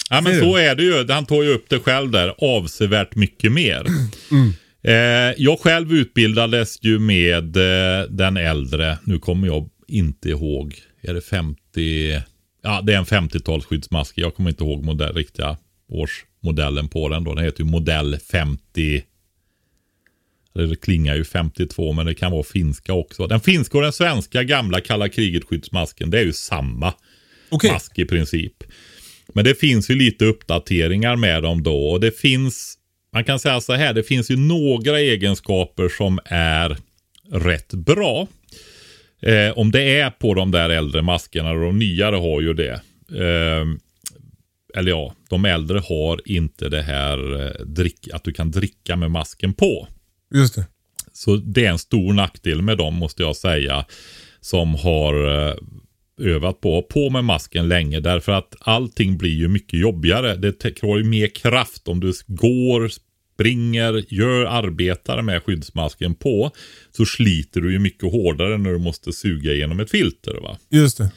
Ja, men så är det ju. Han tar ju upp det själv där. Avsevärt mycket mer. Eh, jag själv utbildades ju med eh, den äldre. Nu kommer jag inte ihåg. Är det 50? Ja, det är en 50-talsskyddsmask. Jag kommer inte ihåg modell, riktiga årsmodellen på den. Då. Den heter ju modell 50. Eller Det klingar ju 52 men det kan vara finska också. Den finska och den svenska gamla kalla kriget skyddsmasken det är ju samma. Okej. mask i princip. Men det finns ju lite uppdateringar med dem då och det finns, man kan säga så här, det finns ju några egenskaper som är rätt bra. Eh, om det är på de där äldre maskerna och de nyare har ju det. Eh, eller ja, de äldre har inte det här eh, drick, att du kan dricka med masken på. Just det. Så det är en stor nackdel med dem måste jag säga. Som har eh, övat på, på med masken länge. Därför att allting blir ju mycket jobbigare. Det kräver ju mer kraft om du går, springer, gör arbetar med skyddsmasken på. Så sliter du ju mycket hårdare när du måste suga igenom ett filter. va. Just det.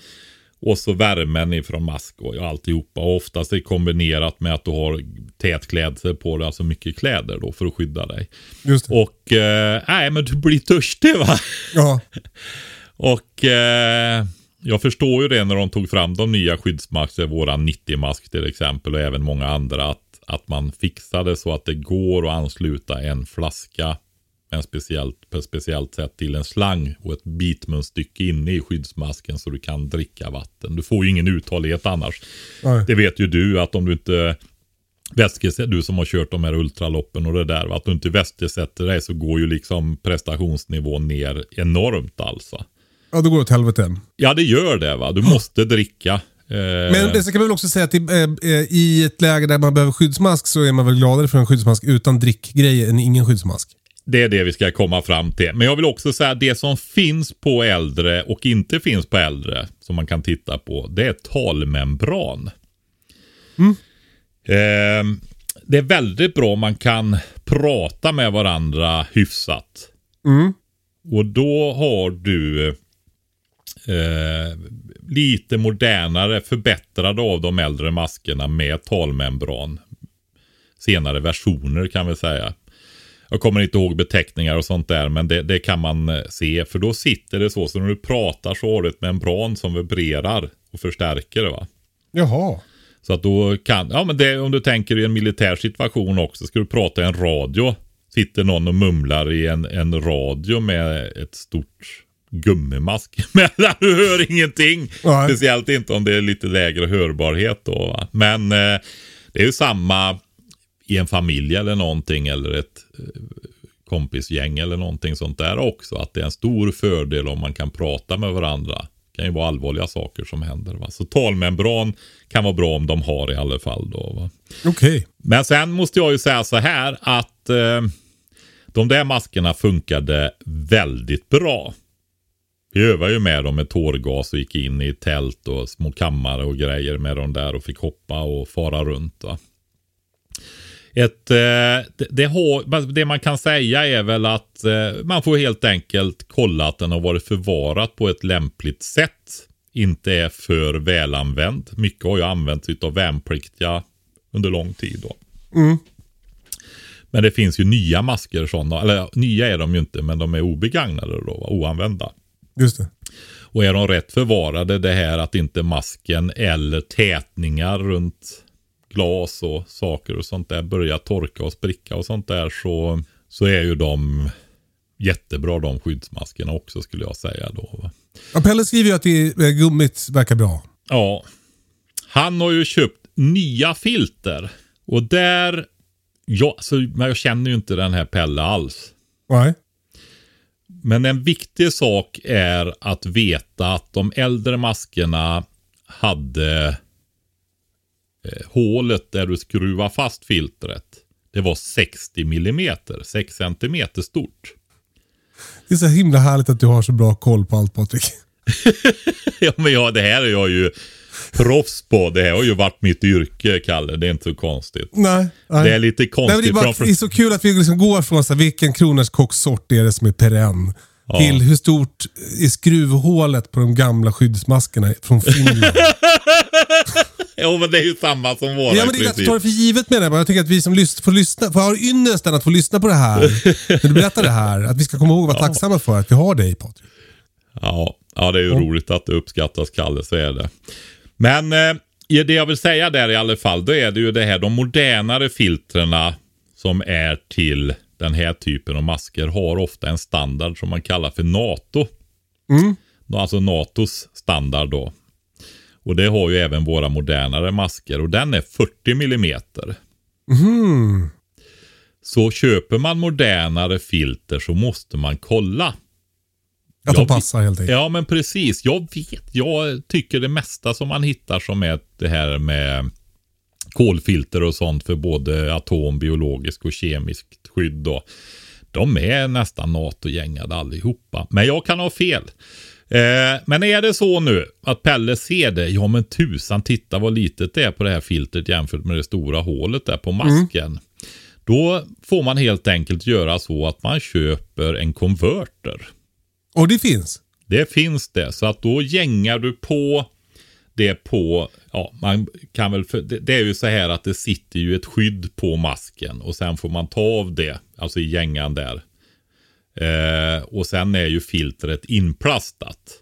Och så värmen ifrån mask och alltihopa. Och oftast är det kombinerat med att du har tät klädsel på dig, alltså mycket kläder då för att skydda dig. Just det. Och, eh, nej men du blir törstig va? Ja. Och eh, jag förstår ju det när de tog fram de nya skyddsmasker, våran 90-mask till exempel och även många andra. Att, att man fixade så att det går att ansluta en flaska en speciellt, på ett speciellt sätt till en slang och ett bitmunstycke inne i skyddsmasken så du kan dricka vatten. Du får ju ingen uthållighet annars. Nej. Det vet ju du att om du inte vätskesätter, du som har kört de här ultraloppen och det där, att du inte vätskesätter dig så går ju liksom prestationsnivån ner enormt alltså. Ja, då går det åt helvete. Ja, det gör det va. Du måste dricka. Eh, Men det ska man väl också säga att i, eh, eh, i ett läge där man behöver skyddsmask så är man väl gladare för en skyddsmask utan drickgrejer än ingen skyddsmask. Det är det vi ska komma fram till. Men jag vill också säga att det som finns på äldre och inte finns på äldre som man kan titta på. Det är talmembran. Eh, det är väldigt bra om man kan prata med varandra hyfsat. Och då har du eh, lite modernare, förbättrade av de äldre maskerna med talmembran. Senare versioner kan vi säga. Jag kommer inte ihåg beteckningar och sånt där, men det, det kan man eh, se. För då sitter det så, så när du pratar så har du ett membran som vibrerar och förstärker det. va. Jaha. Så att då kan, ja men det, om du tänker i en militär situation också, ska du prata i en radio. Sitter någon och mumlar i en, en radio med ett stort gummimask emellan. Du hör ingenting. Nej. Speciellt inte om det är lite lägre hörbarhet då. Va? Men eh, det är ju samma i en familj eller någonting eller ett eh, kompisgäng eller någonting sånt där också. Att det är en stor fördel om man kan prata med varandra. Det kan ju vara allvarliga saker som händer. Va? Så talmembran kan vara bra om de har i alla fall. Då? Okej. Men sen måste jag ju säga så här att eh, de där maskerna funkade väldigt bra. Vi övade ju med dem med tårgas och gick in i tält och små kammare och grejer med dem där och fick hoppa och fara runt. Va? Ett, eh, det, det, man kan säga är väl att eh, man får helt enkelt kolla att den har varit förvarat på ett lämpligt sätt. Inte är för välanvänd. Mycket har ju använts av värnpliktiga under lång tid. Då. Men det finns ju nya masker sådana. Eller nya är de ju inte men de är obegagnade då, va? oanvända. Just det. Och är de rätt förvarade, det här att inte masken eller tätningar runt glas och saker och sånt där börjar torka och spricka och sånt där så, så är ju de jättebra de skyddsmaskerna också skulle jag säga då. Ja, Pelle skriver ju att det, gummit verkar bra. Ja. Han har ju köpt nya filter. Och där, ja, så, men jag känner ju inte den här Pelle alls. Nej. Men en viktig sak är att veta att de äldre maskerna hade eh, hålet där du skruvar fast filtret. Det var 60 millimeter, 6 centimeter stort. Det är så himla härligt att du har så bra koll på allt Patrik. ja, men ja, det här är jag ju proffs på. Det här har ju varit mitt yrke, Kalle. Det är inte så konstigt. Nej. nej. Det är lite Nej, konstigt. det, är bara, framför- det är så kul att vi liksom går från så här, vilken kronärtskockssort är det som är perenn. Till hur stort är skruvhålet på de gamla skyddsmaskerna från Finland. Jo, men det är ju samma som våra ja, men det är att ta det för givet med det. Jag tycker att vi som lys- får lyssna, får ha ynnesten att få lyssna på det här. När du berättar det här. Att vi ska komma ihåg och vara tacksamma för att vi har dig Patrik. Ja, ja, det är ju roligt att det uppskattas, Kalle. Så är det. Men eh, det jag vill säga där i alla fall, då är det ju det här, de modernare filtrerna som är till den här typen av masker har ofta en standard som man kallar för NATO. Alltså NATOs standard då. Och det har ju även våra modernare masker och den är 40 millimeter. Mhm. Så köper man modernare filter så måste man kolla. Att de passar helt enkelt. Ja men precis. Jag vet. Jag tycker det mesta som man hittar som är det här med kolfilter och sånt för både atom, biologisk och kemiskt skydd. Då. De är nästan NATO-gängade allihopa. Men jag kan ha fel. Eh, men är det så nu att Pelle ser det, ja men tusan titta vad litet det är på det här filtret jämfört med det stora hålet där på masken. Då får man helt enkelt göra så att man köper en konverter. Och det finns. Det finns det. Så att då gängar du på det på, ja man kan väl, för, det, det är ju så här att det sitter ju ett skydd på masken och sen får man ta av det, alltså i gängan där. Eh, och sen är ju filtret inplastat,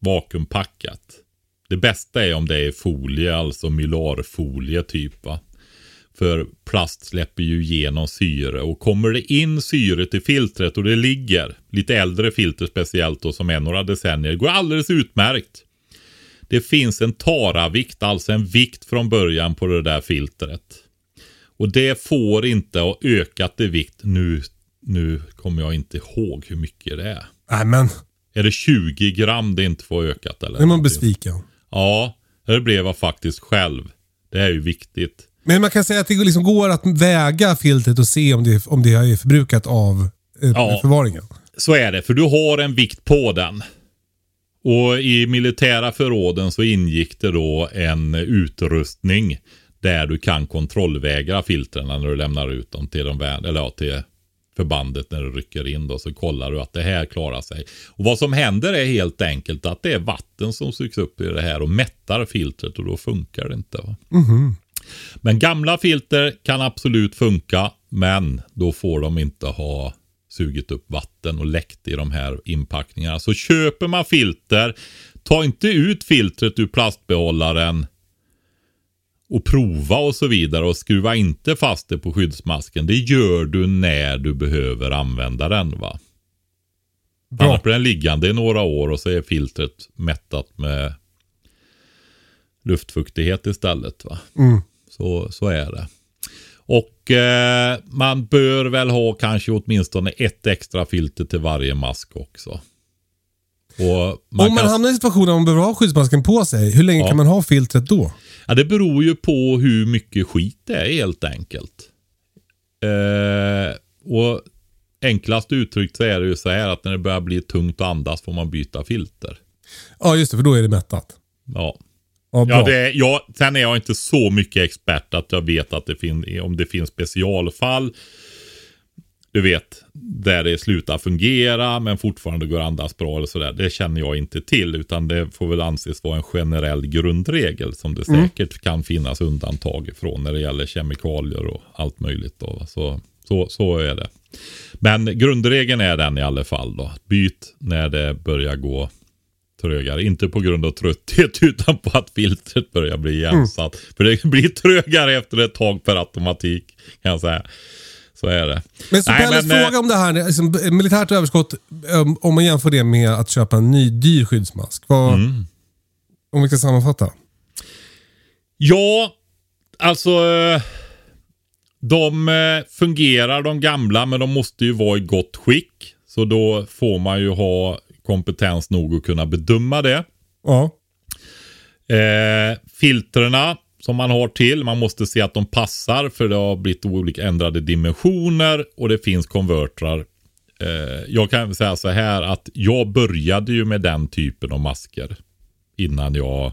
vakuumpackat. Det bästa är om det är folie, alltså mylarfolie typ va. För plast släpper ju igenom syre och kommer det in syre till filtret och det ligger, lite äldre filter speciellt då som är några decennier, går alldeles utmärkt. Det finns en taravikt, alltså en vikt från början på det där filtret. Och det får inte ha ökat i vikt. Nu, nu kommer jag inte ihåg hur mycket det är. Nej men, Är det 20 gram det inte får ha ökat eller? är man besviken. Ja, det blev jag faktiskt själv. Det är ju viktigt. Men man kan säga att det liksom går att väga filtret och se om det, om det är förbrukat av eh, Ja. förvaringen. Så är det, för du har en vikt på den. Och i militära förråden så ingick det då en utrustning där du kan kontrollvägra filtren när du lämnar ut dem till, de, eller ja, till förbandet när du rycker in. Då, så kollar du att det här klarar sig. Och Vad som händer är helt enkelt att det är vatten som sugs upp i det här och mättar filtret och då funkar det inte. Va? Men gamla filter kan absolut funka, men då får de inte ha sugit upp vatten och läckt i de här inpackningarna. Så köper man filter, ta inte ut filtret ur plastbehållaren och prova och så vidare och skruva inte fast det på skyddsmasken. Det gör du när du behöver använda den va. Bra. Annars blir den liggande i några år och så är filtret mättat med luftfuktighet istället. va. Mm. Så, så är det. Och eh, man bör väl ha kanske åtminstone ett extra filter till varje mask också. Och man Om man kan, hamnar i en situation där man behöver ha skyddsmasken på sig, hur länge Ja. kan man ha filtret då? ja, det beror ju på hur mycket skit det är helt enkelt. Eh, och enklast uttryckt så är det ju så här att när det börjar bli tungt att andas får man byta filter. Ja, just det, för då är det mättat. Ja, Ja. Ja, det, ja, sen är jag inte så mycket expert att jag vet att det fin, om det finns specialfall. Du vet, där det slutar fungera men fortfarande går att andas bra eller sådär. Det känner jag inte till utan det får väl anses vara en generell grundregel som det säkert kan finnas undantag ifrån när det gäller kemikalier och allt möjligt. Då. Så, så, så är det. Men grundregeln är den i alla fall då. Byt när det börjar gå trögare. Inte på grund av trötthet utan på att filtret börjar bli jämsatt. För det blir trögare efter ett tag per automatik kan jag säga. Så är det. Men så Nej, Pelles eh, fråga om det här, liksom, militärt överskott, um, om man jämför det med att köpa en ny dyr skyddsmask. Vad, Mm. Om vi ska sammanfatta. Ja, alltså. eh, De eh, fungerar de gamla men de måste ju vara i gott skick. Så då får man ju ha kompetens nog att kunna bedöma det. Ja. Eh, filtrerna som man har till, man måste se att de passar för det har blivit olika ändrade dimensioner och det finns konvertrar. Eh, jag kan säga så här att jag började ju med den typen av masker innan jag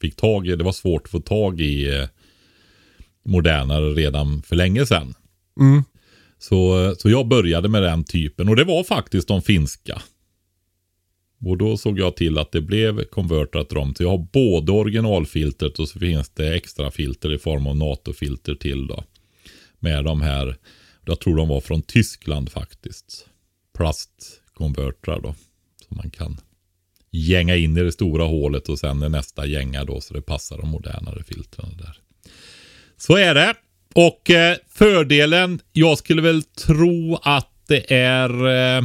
fick tag i, det var svårt att få tag i eh, modernare redan för länge sedan. Mm. Så, så jag började med den typen och det var faktiskt de finska. Och då såg jag till att det blev konverterat rom. Så jag har både originalfiltret och så finns det extra filter i form av NATO-filter till då. Med de här, jag tror de var från Tyskland faktiskt. Plastkonvertrar då. Som man kan gänga in i det stora hålet och sen är nästa gänga då så det passar de modernare filtrarna där. Så är det. Och eh, fördelen, jag skulle väl tro att det är eh,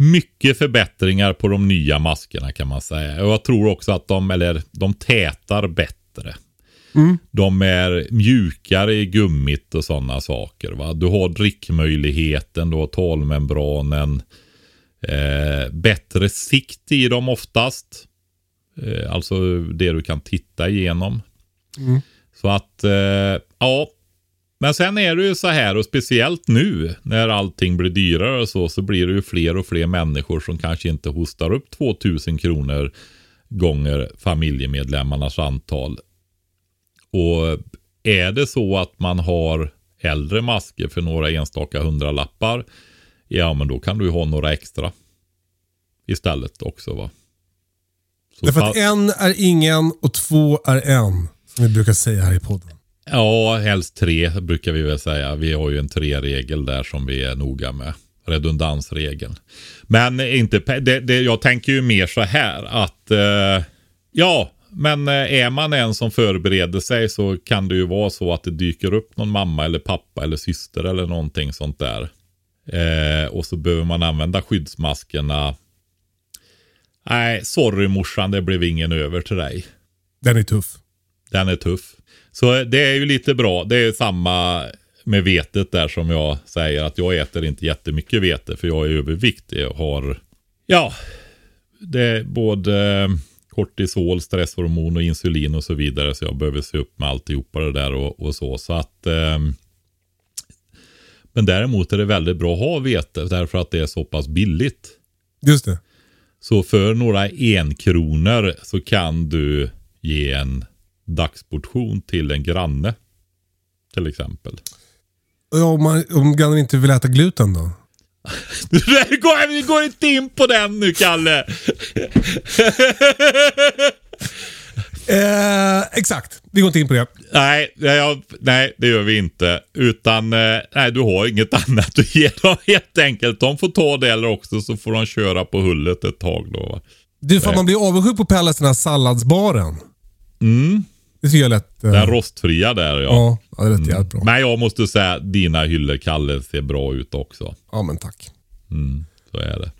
mycket förbättringar på de nya maskerna kan man säga. Och jag tror också att de, eller de tätar bättre. Mm. De är mjukare i gummit och sådana saker. Va? Du har drickmöjligheten, du har talmembranen. Eh, bättre sikt i dem oftast. Eh, alltså det du kan titta igenom. Mm. Så att, eh, ja. Men sen är det ju så här och speciellt nu när allting blir dyrare och så, så blir det ju fler och fler människor som kanske inte hostar upp 2000 kronor gånger familjemedlemmarnas antal. Och är det så att man har äldre masker för några enstaka hundralappar, ja men då kan du ju ha några extra istället också va. Så Därför att en är ingen och två är en, som vi brukar säga här i podden. Ja, helst tre brukar vi väl säga. Vi har ju en tre-regel där som vi är noga med. Redundansregeln. Men inte, det, det, jag tänker ju mer så här att eh, ja, men eh, är man en som förbereder sig så kan det ju vara så att det dyker upp någon mamma eller pappa eller syster eller någonting sånt där. Eh, och så behöver man använda skyddsmaskerna. Nej, sorry morsan, det blev ingen över till dig. Den är tuff. Den är tuff. Så det är ju lite bra. Det är samma med vetet där som jag säger att jag äter inte jättemycket vete för jag är överviktig och har, ja, det är både kortisol, stresshormon och insulin och så vidare. Så jag behöver se upp med alltihopa det där och, och så. Så att eh, Men däremot är det väldigt bra att ha vete därför att det är så pass billigt. Just det. Så för några enkronor så kan du ge en dagsportion till en granne. Till exempel. Ja, om, man, om grannen inte vill äta gluten då? Vi går inte in på den nu, Kalle. eh, exakt, vi går inte in på det. Nej, jag, nej, det gör vi inte. Utan, eh, nej, du har inget annat att ge dem helt enkelt. De får ta det eller också så får de köra på hullet ett tag då. Va? Du, fan man blir avundsjuk på Pelles den här salladsbaren. Mm. Det tycker jag är lätt. Den rostfria där ja. Ja, det är mm. bra. Men jag måste säga, dina hyllor Kalle ser bra ut också. Ja, men tack. Mm, så är det.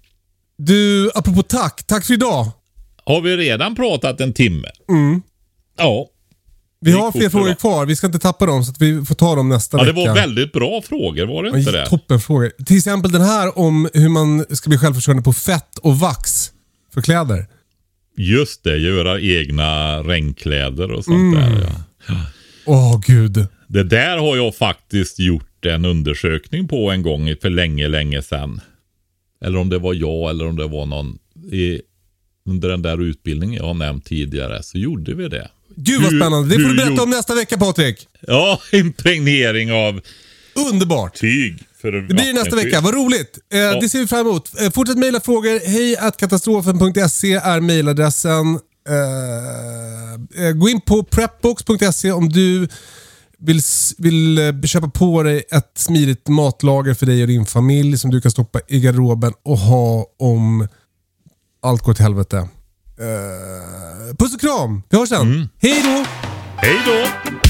Du, apropå tack. Tack för idag. Har vi redan pratat en timme? Mm. Ja. Vi har fler frågor kvar. Vi ska inte tappa dem så att vi får ta dem nästa ja, vecka. Det var väldigt bra frågor, var det inte det? Toppenfrågor. Till exempel den här om hur man ska bli självförsörjande på fett och vax för kläder. Just det, göra egna regnkläder och sånt mm. där. Ja. Åh oh, gud. Det där har jag faktiskt gjort en undersökning på en gång för länge, länge sedan. Eller om det var jag eller om det var någon i, under den där utbildningen jag har nämnt tidigare så gjorde vi det. Gud vad spännande. Det får du berätta om nästa vecka Patrik. Ja, impregnering av Underbart. tyg. Det blir nästa vecka. Vad roligt. Eh, ja. Det ser vi fram emot. Eh, fortsätt mejla frågor. Hej katastrofen.se är mejladressen. Eh, eh, gå in på prepbox.se om du vill, vill eh, köpa på dig ett smidigt matlager för dig och din familj som du kan stoppa i garderoben och ha om allt går till helvete. Uh, puss och kram! Vi hörs sen. Mm. Hej då! Hej då!